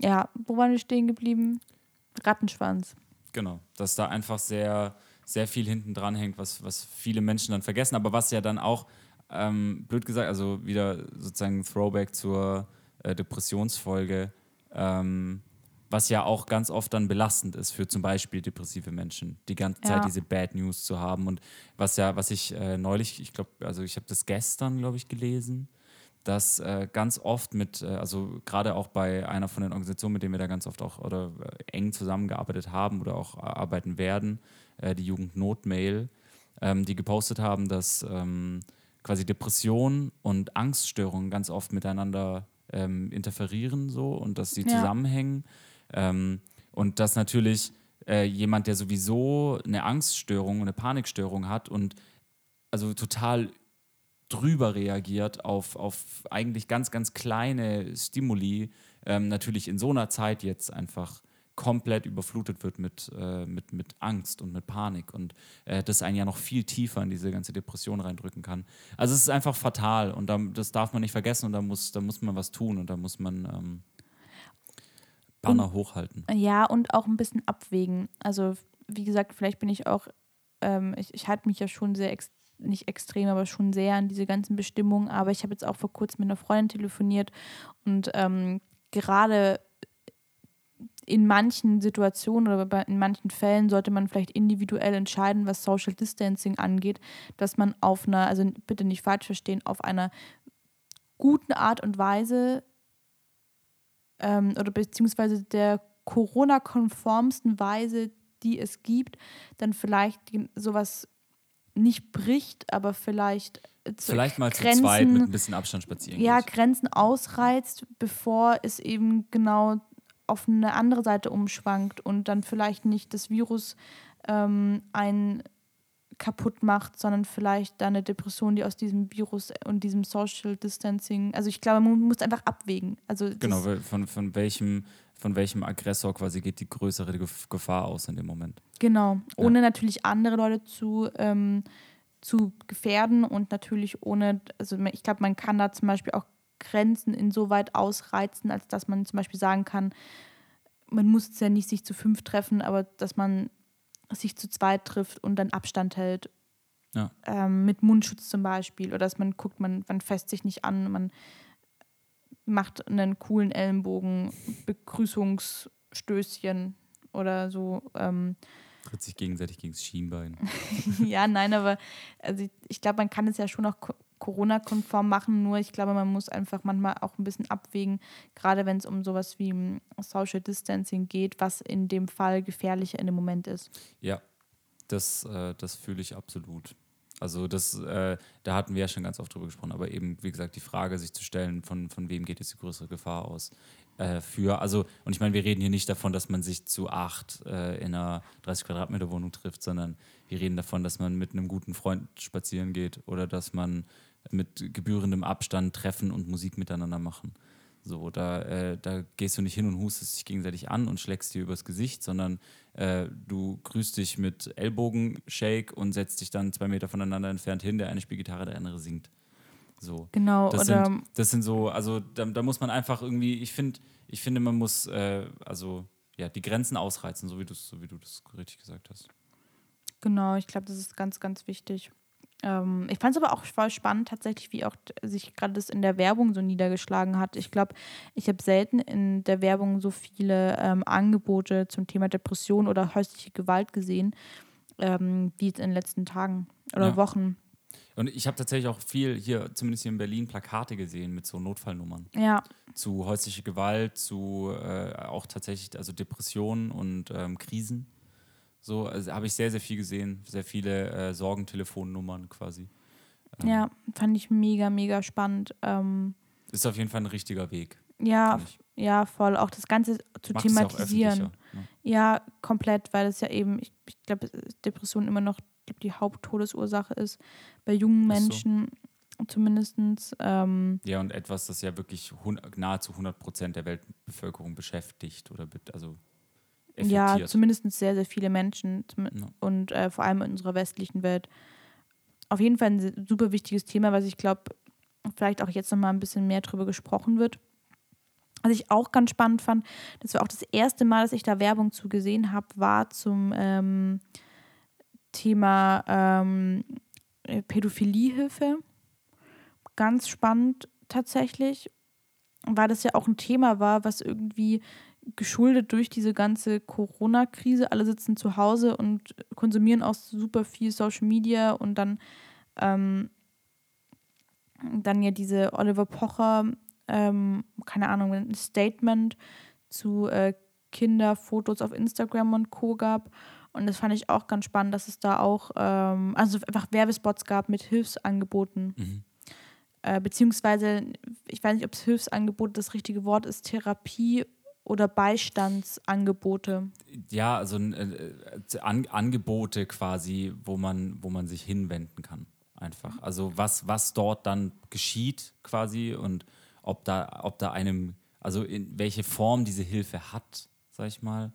ja, wo waren wir stehen geblieben? Rattenschwanz. Genau, dass da einfach sehr, sehr viel hinten dran hängt, was, was viele Menschen dann vergessen, aber was ja dann auch, ähm, blöd gesagt, also wieder sozusagen Throwback zur äh, Depressionsfolge, ähm, was ja auch ganz oft dann belastend ist für zum Beispiel depressive Menschen, die ganze Zeit diese Bad News zu haben. Und was ja, was ich äh, neulich, ich glaube, also ich habe das gestern, glaube ich, gelesen, dass äh, ganz oft mit, äh, also gerade auch bei einer von den Organisationen, mit denen wir da ganz oft auch oder äh, eng zusammengearbeitet haben oder auch arbeiten werden, äh, die Jugendnotmail, ähm, die gepostet haben, dass ähm, quasi Depression und Angststörungen ganz oft miteinander ähm, interferieren so und dass sie Ja. zusammenhängen. Ähm, und dass natürlich äh, jemand, der sowieso eine Angststörung, eine Panikstörung hat und also total drüber reagiert auf, auf eigentlich ganz, ganz kleine Stimuli, ähm, natürlich in so einer Zeit jetzt einfach komplett überflutet wird mit, äh, mit, mit Angst und mit Panik und äh, das einen ja noch viel tiefer in diese ganze Depression reindrücken kann. Also es ist einfach fatal und da, das darf man nicht vergessen und da muss, da muss man was tun und da muss man ähm, Banner hochhalten. Ja, und auch ein bisschen abwägen. Also, wie gesagt, vielleicht bin ich auch, ähm, ich, ich halte mich ja schon sehr, ex nicht extrem, aber schon sehr an diese ganzen Bestimmungen. Aber ich habe jetzt auch vor kurzem mit einer Freundin telefoniert und ähm, gerade in manchen Situationen oder in manchen Fällen sollte man vielleicht individuell entscheiden, was Social Distancing angeht, dass man auf einer, also bitte nicht falsch verstehen, auf einer guten Art und Weise ähm, oder beziehungsweise der Corona-konformsten Weise, die es gibt, dann vielleicht sowas nicht bricht, aber vielleicht äh, Vielleicht mal Grenzen- zu zweit mit ein bisschen Abstand spazieren ja, geht. Grenzen ausreizt, bevor es eben genau auf eine andere Seite umschwankt und dann vielleicht nicht das Virus ähm, einen kaputt macht, sondern vielleicht dann eine Depression, die aus diesem Virus und diesem Social Distancing, also ich glaube, man muss einfach abwägen. Also Genau, von, von, welchem, von welchem Aggressor quasi geht die größere Gef- Gefahr aus in dem Moment. Genau, ohne natürlich andere Leute zu, ähm, zu gefährden und natürlich ohne, also ich glaube, man kann da zum Beispiel auch Grenzen insoweit ausreizen, als dass man zum Beispiel sagen kann, man muss es ja nicht sich zu fünf treffen, aber dass man sich zu zweit trifft und dann Abstand hält. Ja. Ähm, mit Mundschutz zum Beispiel. Oder dass man guckt, man, man fässt sich nicht an, man macht einen coolen Ellenbogen, Begrüßungsstößchen oder so. Ähm, Tritt sich gegenseitig gegen das Schienbein. ja, nein, aber also ich, ich glaube, man kann es ja schon auch Corona-konform machen, nur ich glaube, man muss einfach manchmal auch ein bisschen abwägen, gerade wenn es um sowas wie mm, Social Distancing geht, was in dem Fall gefährlicher in dem Moment ist. Ja, das, äh, das fühle ich absolut. Also das, äh, da hatten wir ja schon ganz oft drüber gesprochen, aber eben, wie gesagt, die Frage sich zu stellen, von, von wem geht jetzt die größere Gefahr aus. Äh, für, also, und ich meine, wir reden hier nicht davon, dass man sich zu acht äh, in einer 30 Quadratmeter Wohnung trifft, sondern wir reden davon, dass man mit einem guten Freund spazieren geht oder dass man mit gebührendem Abstand treffen und Musik miteinander machen. So, da, äh, da gehst du nicht hin und hustest dich gegenseitig an und schlägst dir übers Gesicht, sondern äh, du grüßt dich mit Ellbogenshake und setzt dich dann zwei Meter voneinander entfernt hin. Der eine spielt Gitarre, der andere singt. So. Genau, Das, oder sind, das sind so, also da, da muss man einfach irgendwie, ich finde, ich finde, man muss äh, also ja die Grenzen ausreizen, so wie du so wie du das richtig gesagt hast. genau, ich glaube, das ist ganz, ganz wichtig. Ähm, ich fand es aber auch voll spannend, tatsächlich, wie auch sich gerade das in der Werbung so niedergeschlagen hat. Ich glaube, ich habe selten in der Werbung so viele ähm, Angebote zum Thema Depression oder häusliche Gewalt gesehen, ähm, wie jetzt in den letzten Tagen oder Ja. Wochen. Und ich habe tatsächlich auch viel hier, zumindest hier in Berlin, Plakate gesehen mit so Notfallnummern Ja, zu häuslicher Gewalt, zu äh, auch tatsächlich also Depressionen und ähm, Krisen. So also habe ich sehr, sehr viel gesehen, sehr viele äh, Sorgentelefonnummern quasi. Ähm, ja, fand ich mega, mega spannend. Ähm, Ist auf jeden Fall ein richtiger Weg. ja, ja, voll. Auch das Ganze zu Macht ja thematisieren. öffentlicher. Ne? Ja, komplett, weil es ja eben, ich, ich glaube, Depression immer noch glaub, die Haupttodesursache ist. Bei jungen Ist so. Menschen zumindest. Ähm, Ja, und etwas, das ja wirklich nahezu 100 Prozent der Weltbevölkerung beschäftigt oder also ja, effektiert. zumindest sehr, sehr viele Menschen Ja. und äh, vor allem in unserer westlichen Welt. Auf jeden Fall ein super wichtiges Thema, was ich glaube, vielleicht auch jetzt nochmal ein bisschen mehr drüber gesprochen wird. Was ich auch ganz spannend fand, das war auch das erste Mal, dass ich da Werbung zu gesehen habe, war zum ähm, Thema ähm, äh, Pädophiliehilfe. Ganz spannend tatsächlich, weil das ja auch ein Thema war, was irgendwie geschuldet durch diese ganze Corona-Krise. Alle sitzen zu Hause und konsumieren auch super viel Social Media und dann ähm, dann ja diese Oliver Pocher, ähm, keine Ahnung, ein Statement zu äh, Kinderfotos auf Instagram und Co. gab. Und das fand ich auch ganz spannend, dass es da auch, ähm, also einfach Werbespots gab mit Hilfsangeboten. Mhm. Äh, beziehungsweise, ich weiß nicht, ob es Hilfsangebot das richtige Wort ist, Therapie oder Beistandsangebote. Ja, also äh, An Angebote quasi, wo man, wo man sich hinwenden kann. Einfach. Also was, was dort dann geschieht quasi und ob da, ob da einem, also in welche Form diese Hilfe hat, sag ich mal,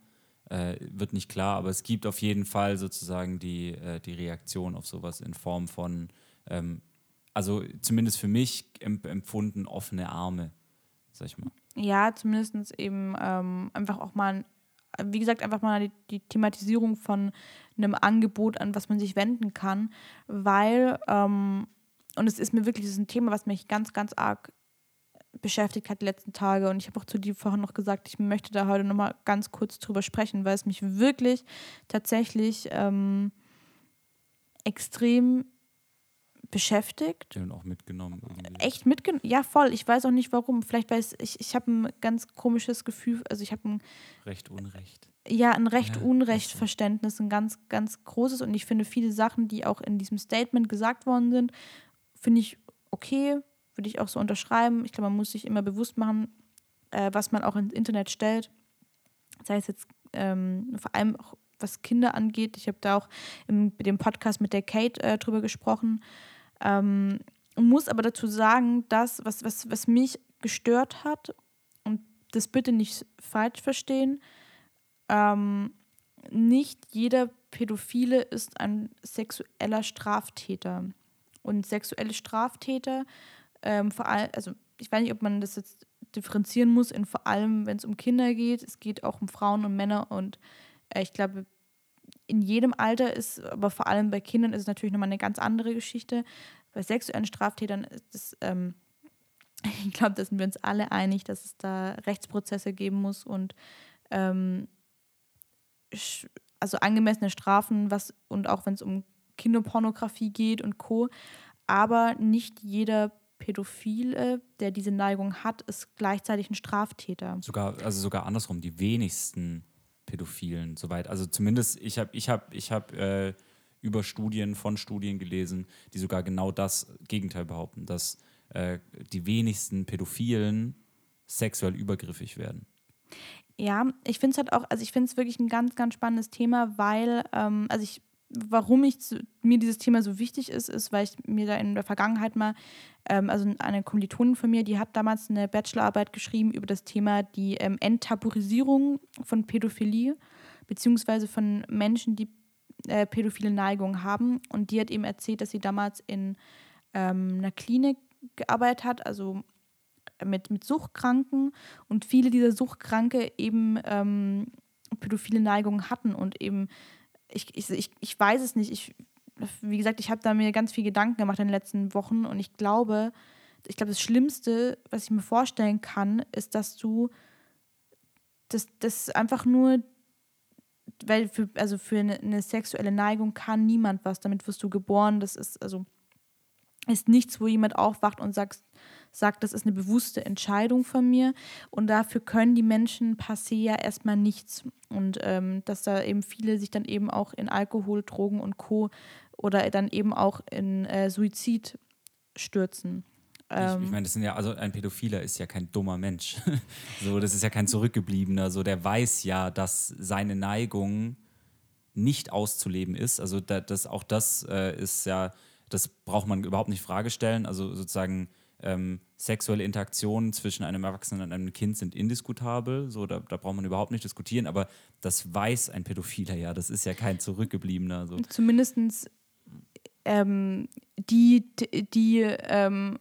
äh, wird nicht klar, aber es gibt auf jeden Fall sozusagen die, äh, die Reaktion auf sowas in Form von, ähm, also zumindest für mich empfunden, offene Arme, sag ich mal. Ja, zumindest eben ähm, einfach auch mal, wie gesagt, einfach mal die, die, Thematisierung von einem Angebot, an was man sich wenden kann, weil, ähm, und es ist mir wirklich, das ist ein Thema, was mich ganz, ganz arg beschäftigt hat die letzten Tage. Und ich habe auch zu dir vorhin noch gesagt, ich möchte da heute nochmal ganz kurz drüber sprechen, weil es mich wirklich tatsächlich ähm, extrem beschäftigt. Und auch mitgenommen. Irgendwie. Echt mitgenommen? Ja, voll. Ich weiß auch nicht warum. Vielleicht weiß ich, ich habe ein ganz komisches Gefühl, also ich habe ein Recht Unrecht. Ja, ein Recht-Unrecht-Verständnis, ein ganz, ganz großes. Und ich finde viele Sachen, die auch in diesem Statement gesagt worden sind, finde ich okay, würde ich auch so unterschreiben. Ich glaube, man muss sich immer bewusst machen, äh, was man auch ins Internet stellt. Sei es jetzt ähm, vor allem auch was Kinder angeht. Ich habe da auch im dem Podcast mit der Kate äh, drüber gesprochen. Ähm, muss aber dazu sagen, dass, was, was, was mich gestört hat, und das bitte nicht falsch verstehen, ähm, nicht jeder Pädophile ist ein sexueller Straftäter. Und sexuelle Straftäter ähm, vor allem, also ich weiß nicht, ob man das jetzt differenzieren muss, in vor allem, wenn es um Kinder geht. Es geht auch um Frauen und Männer und äh, ich glaube, in jedem Alter ist, aber vor allem bei Kindern ist es natürlich nochmal eine ganz andere Geschichte. Bei sexuellen Straftätern ist es, ähm, ich glaube, da sind wir uns alle einig, dass es da Rechtsprozesse geben muss und ähm, also angemessene Strafen, was und auch wenn es um Kinderpornografie geht und Co. Aber nicht jeder Pädophile, der diese Neigung hat, ist gleichzeitig ein Straftäter. Sogar, also sogar andersrum, die wenigsten Pädophilen, soweit. Also zumindest, ich habe ich hab, ich hab, äh, über Studien von Studien gelesen, die sogar genau das Gegenteil behaupten, dass äh, die wenigsten Pädophilen sexuell übergriffig werden. Ja, ich finde es halt auch, also ich finde es wirklich ein ganz, ganz spannendes Thema, weil, ähm, also ich warum ich mir dieses Thema so wichtig ist, ist, weil ich mir da in der Vergangenheit mal, ähm, also eine Kommilitonin von mir, die hat damals eine Bachelorarbeit geschrieben über das Thema die ähm, Enttabuisierung von Pädophilie, beziehungsweise von Menschen, die äh, pädophile Neigungen haben. Und die hat eben erzählt, dass sie damals in ähm, einer Klinik gearbeitet hat, also mit, mit Suchtkranken und viele dieser Suchtkranke eben ähm, pädophile Neigungen hatten und eben ich, ich, ich, ich weiß es nicht. Ich, wie gesagt, ich habe da mir ganz viel Gedanken gemacht in den letzten Wochen und ich glaube, ich glaube, das Schlimmste, was ich mir vorstellen kann, ist, dass du das, das einfach nur, weil für, also für eine, eine sexuelle Neigung kann niemand was, damit wirst du geboren. Das ist also ist nichts, wo jemand aufwacht und sagt, sagt, das ist eine bewusste Entscheidung von mir. Und dafür können die Menschen passé ja erstmal nichts. Und ähm, dass da eben viele sich dann eben auch in Alkohol, Drogen und Co. oder dann eben auch in äh, Suizid stürzen. ich, ich ähm, meine, das sind ja, also ein Pädophiler ist ja kein dummer Mensch. so, das ist ja kein Zurückgebliebener. So, der weiß ja, dass seine Neigung nicht auszuleben ist. Also da, das, auch das äh, ist ja, das braucht man überhaupt nicht Frage stellen. Also sozusagen ähm, sexuelle Interaktionen zwischen einem Erwachsenen und einem Kind sind indiskutabel. So, da, da braucht man überhaupt nicht diskutieren, aber das weiß ein Pädophiler ja. Das ist ja kein Zurückgebliebener. So. Zumindest ähm, die, die ähm,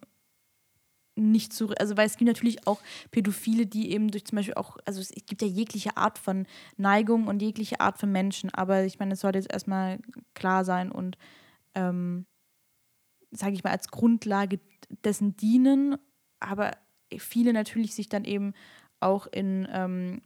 nicht so, also weil es gibt natürlich auch Pädophile, die eben durch zum Beispiel auch, also es gibt ja jegliche Art von Neigung und jegliche Art von Menschen, aber ich meine, es sollte jetzt erstmal klar sein und ähm, sage ich mal, als Grundlage dessen dienen, aber viele natürlich sich dann eben auch in, ähm,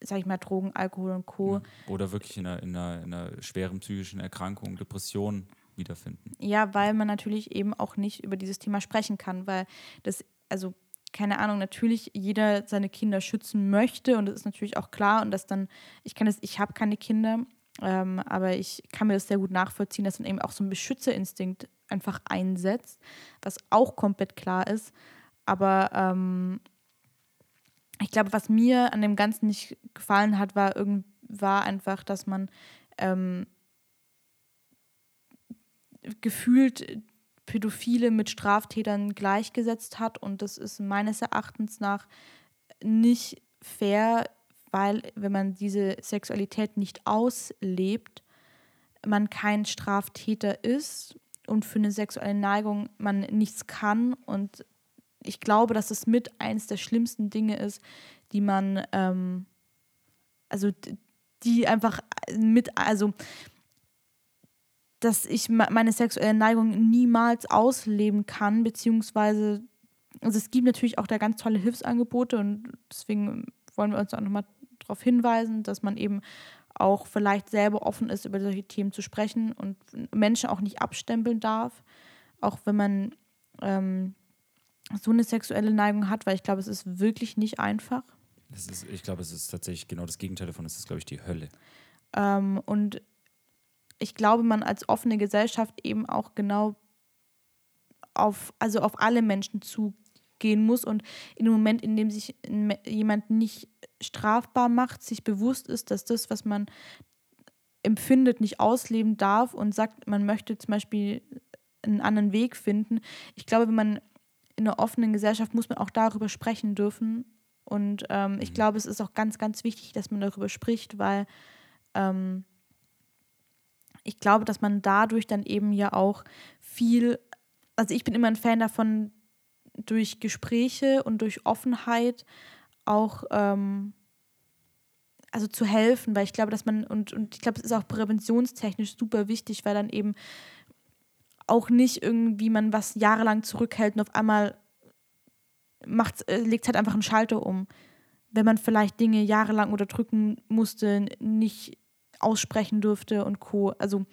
sag ich mal, Drogen, Alkohol und Co. Ja. Oder wirklich in einer, in, einer, in einer schweren psychischen Erkrankung, Depression wiederfinden. Ja, weil man natürlich eben auch nicht über dieses Thema sprechen kann, weil das, also keine Ahnung, natürlich jeder seine Kinder schützen möchte und das ist natürlich auch klar und dass dann, ich kann das, ich habe keine Kinder, ähm, aber ich kann mir das sehr gut nachvollziehen, dass dann eben auch so ein Beschützerinstinkt einfach einsetzt, was auch komplett klar ist. Aber ähm, ich glaube, was mir an dem Ganzen nicht gefallen hat, war, irgend, war einfach, dass man ähm, gefühlt Pädophile mit Straftätern gleichgesetzt hat. Und das ist meines Erachtens nach nicht fair, weil wenn man diese Sexualität nicht auslebt, man kein Straftäter ist und für eine sexuelle Neigung man nichts kann. Und ich glaube, dass es mit eines der schlimmsten Dinge ist, die man, ähm, also die einfach mit, also dass ich meine sexuelle Neigung niemals ausleben kann, beziehungsweise, also es gibt natürlich auch da ganz tolle Hilfsangebote und deswegen wollen wir uns auch nochmal darauf hinweisen, dass man eben auch vielleicht selber offen ist, über solche Themen zu sprechen und Menschen auch nicht abstempeln darf, auch wenn man ähm, so eine sexuelle Neigung hat, weil ich glaube, es ist wirklich nicht einfach. Ist, ich glaube, es ist tatsächlich genau das Gegenteil davon. Es ist, glaube ich, die Hölle. Ähm, und ich glaube, man als offene Gesellschaft eben auch genau auf, also auf alle Menschen zugehen muss und in dem Moment, in dem sich jemand nicht strafbar macht, sich bewusst ist, dass das, was man empfindet, nicht ausleben darf und sagt, man möchte zum Beispiel einen anderen Weg finden. Ich glaube, wenn man in einer offenen Gesellschaft muss man auch darüber sprechen dürfen. Und ähm, ich mhm. glaube, es ist auch ganz, ganz wichtig, dass man darüber spricht, weil ähm, ich glaube, dass man dadurch dann eben ja auch viel, also ich bin immer ein Fan davon, durch Gespräche und durch Offenheit auch ähm, also zu helfen, weil ich glaube, dass man, und, und ich glaube, es ist auch präventionstechnisch super wichtig, weil dann eben auch nicht irgendwie man was jahrelang zurückhält und auf einmal macht, äh, legt halt einfach einen Schalter um. Wenn man vielleicht Dinge jahrelang unterdrücken musste, nicht aussprechen durfte und Co. Also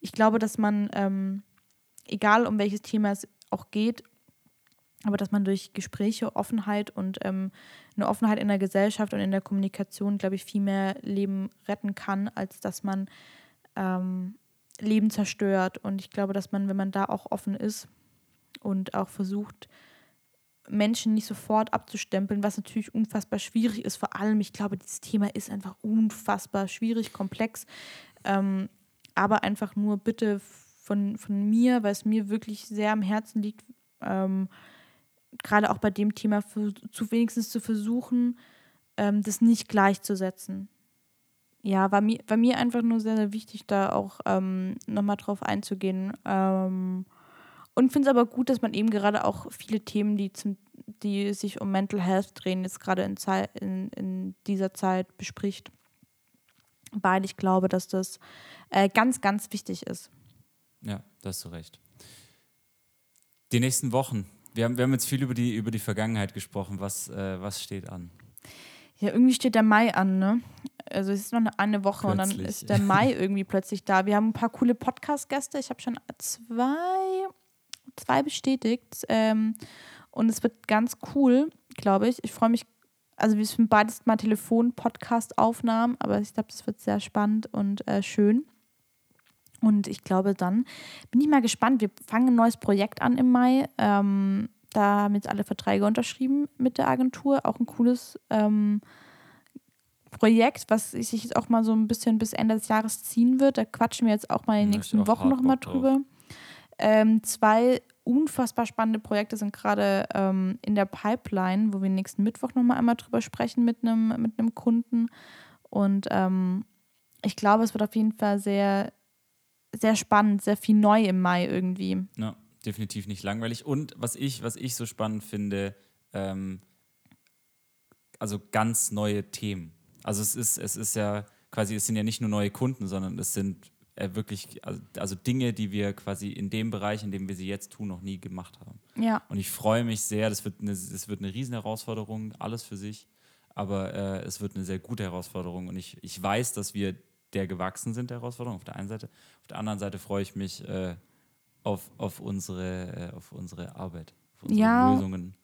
ich glaube, dass man, ähm, egal um welches Thema es auch geht, aber dass man durch Gespräche, Offenheit und ähm, eine Offenheit in der Gesellschaft und in der Kommunikation, glaube ich, viel mehr Leben retten kann, als dass man ähm, Leben zerstört. Und ich glaube, dass man, wenn man da auch offen ist und auch versucht, Menschen nicht sofort abzustempeln, was natürlich unfassbar schwierig ist. Vor allem, ich glaube, dieses Thema ist einfach unfassbar schwierig, komplex. Ähm, aber einfach nur bitte von, von mir, weil es mir wirklich sehr am Herzen liegt, ähm, gerade auch bei dem Thema für, zu wenigstens zu versuchen, ähm, das nicht gleichzusetzen. Ja, war mir, war mir einfach nur sehr, sehr wichtig, da auch ähm, nochmal drauf einzugehen. Ähm, und finde es aber gut, dass man eben gerade auch viele Themen, die, zum, die sich um Mental Health drehen, jetzt gerade in, in, in dieser Zeit bespricht. Weil ich glaube, dass das äh, ganz, ganz wichtig ist. Ja, da hast du recht. Die nächsten Wochen. Wir haben, wir haben jetzt viel über die, über die Vergangenheit gesprochen. Was, äh, was steht an? Ja, irgendwie steht der Mai an, ne? Also es ist noch eine Woche plötzlich. und dann ist der Mai irgendwie plötzlich da. Wir haben ein paar coole Podcast-Gäste. Ich habe schon zwei zwei bestätigt. Ähm, und es wird ganz cool, glaube ich. Ich freue mich, also wir sind beides mal Telefon-Podcast-Aufnahmen, aber ich glaube, das wird sehr spannend und äh, schön. Und ich glaube, dann bin ich mal gespannt. Wir fangen ein neues Projekt an im Mai. Ähm, da haben jetzt alle Verträge unterschrieben mit der Agentur. Auch ein cooles ähm, Projekt, was sich jetzt auch mal so ein bisschen bis Ende des Jahres ziehen wird. Da quatschen wir jetzt auch mal in den nächsten Wochen nochmal drüber. Ähm, zwei unfassbar spannende Projekte sind gerade ähm, in der Pipeline, wo wir nächsten Mittwoch nochmal einmal drüber sprechen mit einem mit einem Kunden. Und ähm, ich glaube, es wird auf jeden Fall sehr, sehr spannend, sehr viel neu im Mai irgendwie. Ja, definitiv nicht langweilig. Und was ich, was ich so spannend finde, ähm, also ganz neue Themen. Also es ist, es ist ja quasi, es sind ja nicht nur neue Kunden, sondern es sind äh, wirklich, also, also, Dinge, die wir quasi in dem Bereich, in dem wir sie jetzt tun, noch nie gemacht haben. Ja. Und ich freue mich sehr, das wird eine, das wird eine riesen Herausforderung, alles für sich, aber äh, es wird eine sehr gute Herausforderung und ich, ich weiß, dass wir der gewachsen sind, der Herausforderung, auf der einen Seite. Auf der anderen Seite freue ich mich äh, auf, auf, unsere, äh, auf unsere Arbeit, auf unsere Ja. Lösungen.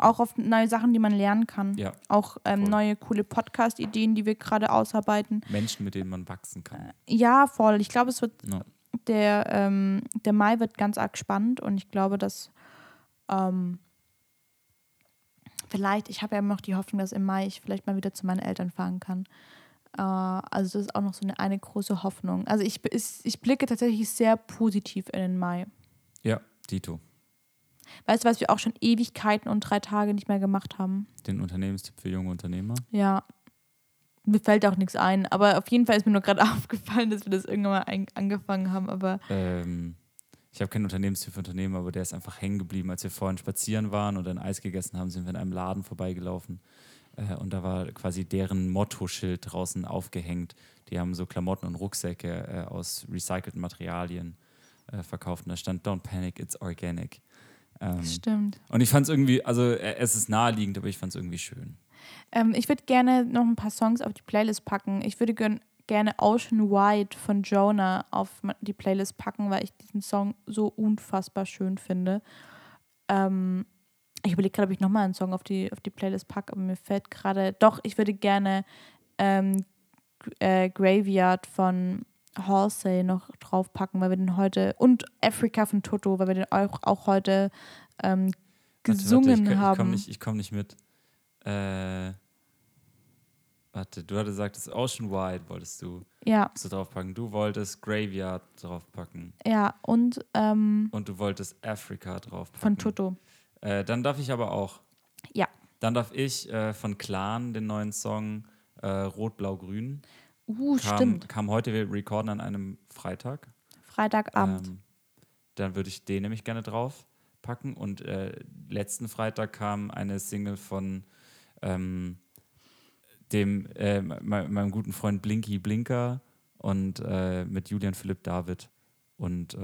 Auch auf neue Sachen, die man lernen kann. Ja, Auch ähm, neue coole Podcast-Ideen, die wir gerade ausarbeiten. Menschen, mit denen man wachsen kann. Ja, voll. Ich glaube, es wird Ja. der, ähm, der Mai wird ganz arg spannend und ich glaube, dass ähm, vielleicht, ich habe ja immer noch die Hoffnung, dass im Mai ich vielleicht mal wieder zu meinen Eltern fahren kann. Äh, also das ist auch noch so eine, eine große Hoffnung. Also ich, ich, ich blicke tatsächlich sehr positiv in den Mai. Ja, Dito. Weißt du, was wir auch schon Ewigkeiten und drei Tage nicht mehr gemacht haben? Den Unternehmenstipp für junge Unternehmer. Ja. Mir fällt auch nichts ein, aber auf jeden Fall ist mir nur gerade aufgefallen, dass wir das irgendwann mal angefangen haben. Aber Ähm, ich habe keinen Unternehmenstipp für Unternehmer, aber der ist einfach hängen geblieben. Als wir vorhin spazieren waren und ein Eis gegessen haben, sind wir in einem Laden vorbeigelaufen. Äh, und da war quasi deren Mottoschild draußen aufgehängt. Die haben so Klamotten und Rucksäcke äh, aus recycelten Materialien äh, verkauft. Und da stand Don't panic, it's organic. Ähm, stimmt. und ich fand es irgendwie, also äh, es ist naheliegend, aber ich fand es irgendwie schön. Ähm, ich würde gerne noch ein paar Songs auf die Playlist packen. Ich würde gern, gerne Ocean Wide von Jonah auf die Playlist packen, weil ich diesen Song so unfassbar schön finde. Ähm, ich überlege gerade, ob ich nochmal einen Song auf die, auf die Playlist packe, aber mir fällt gerade. Doch, ich würde gerne ähm, äh, Graveyard von Halsey noch draufpacken, weil wir den heute. Und Africa von Toto, weil wir den auch, auch heute ähm, Warte, gesungen warte, ich, Ich haben. komme nicht, ich komm nicht mit. Äh, warte, du hattest gesagt, das Ocean Wide wolltest du Ja, so draufpacken. Du wolltest Graveyard draufpacken. ja. Und ähm, Und du wolltest Africa draufpacken. von Toto. Äh, dann darf ich aber auch. Ja. Dann darf ich äh, von Clan den neuen Song äh, Rot, Blau, Grün. Uh, Kam, stimmt. kam heute, wir recorden an einem Freitag. Freitagabend. Ähm, dann würde ich den nämlich gerne drauf packen. Und äh, letzten Freitag kam eine Single von ähm, dem äh, me meinem guten Freund Blinky Blinker und mit Julian Philipp David und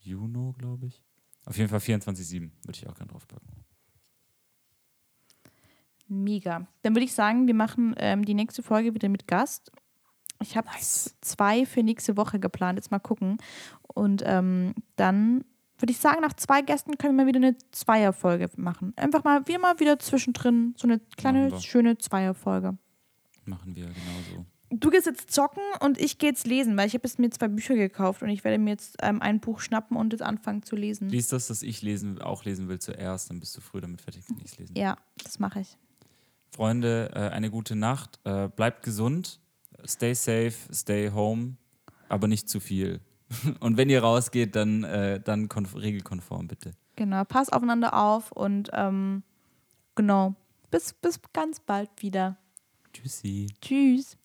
Juno, glaube ich. Auf jeden Fall 24-7 würde ich auch gerne draufpacken. Mega. Dann würde ich sagen, wir machen ähm, die nächste Folge wieder mit Gast. Ich habe zwei für nächste Woche geplant. Jetzt mal gucken. Und ähm, dann würde ich sagen, nach zwei Gästen können wir mal wieder eine Zweierfolge machen. Einfach mal, wie immer wieder zwischendrin so eine kleine, schöne Zweierfolge. Machen wir genauso. Du gehst jetzt zocken und ich gehe jetzt lesen, weil ich habe jetzt mir zwei Bücher gekauft und ich werde mir jetzt ähm, ein Buch schnappen und jetzt anfangen zu lesen. Lies das, das ich lesen, auch lesen will zuerst, dann bist du früh damit fertig, wenn ich es lesen. Ja, das mache ich. Freunde, äh, eine gute Nacht. Äh, bleibt gesund. Stay safe, stay home, aber nicht zu viel. Und wenn ihr rausgeht, dann, äh, dann konf- regelkonform bitte. Genau, pass aufeinander auf und ähm, genau, bis, bis ganz bald wieder. Tschüssi. Tschüss.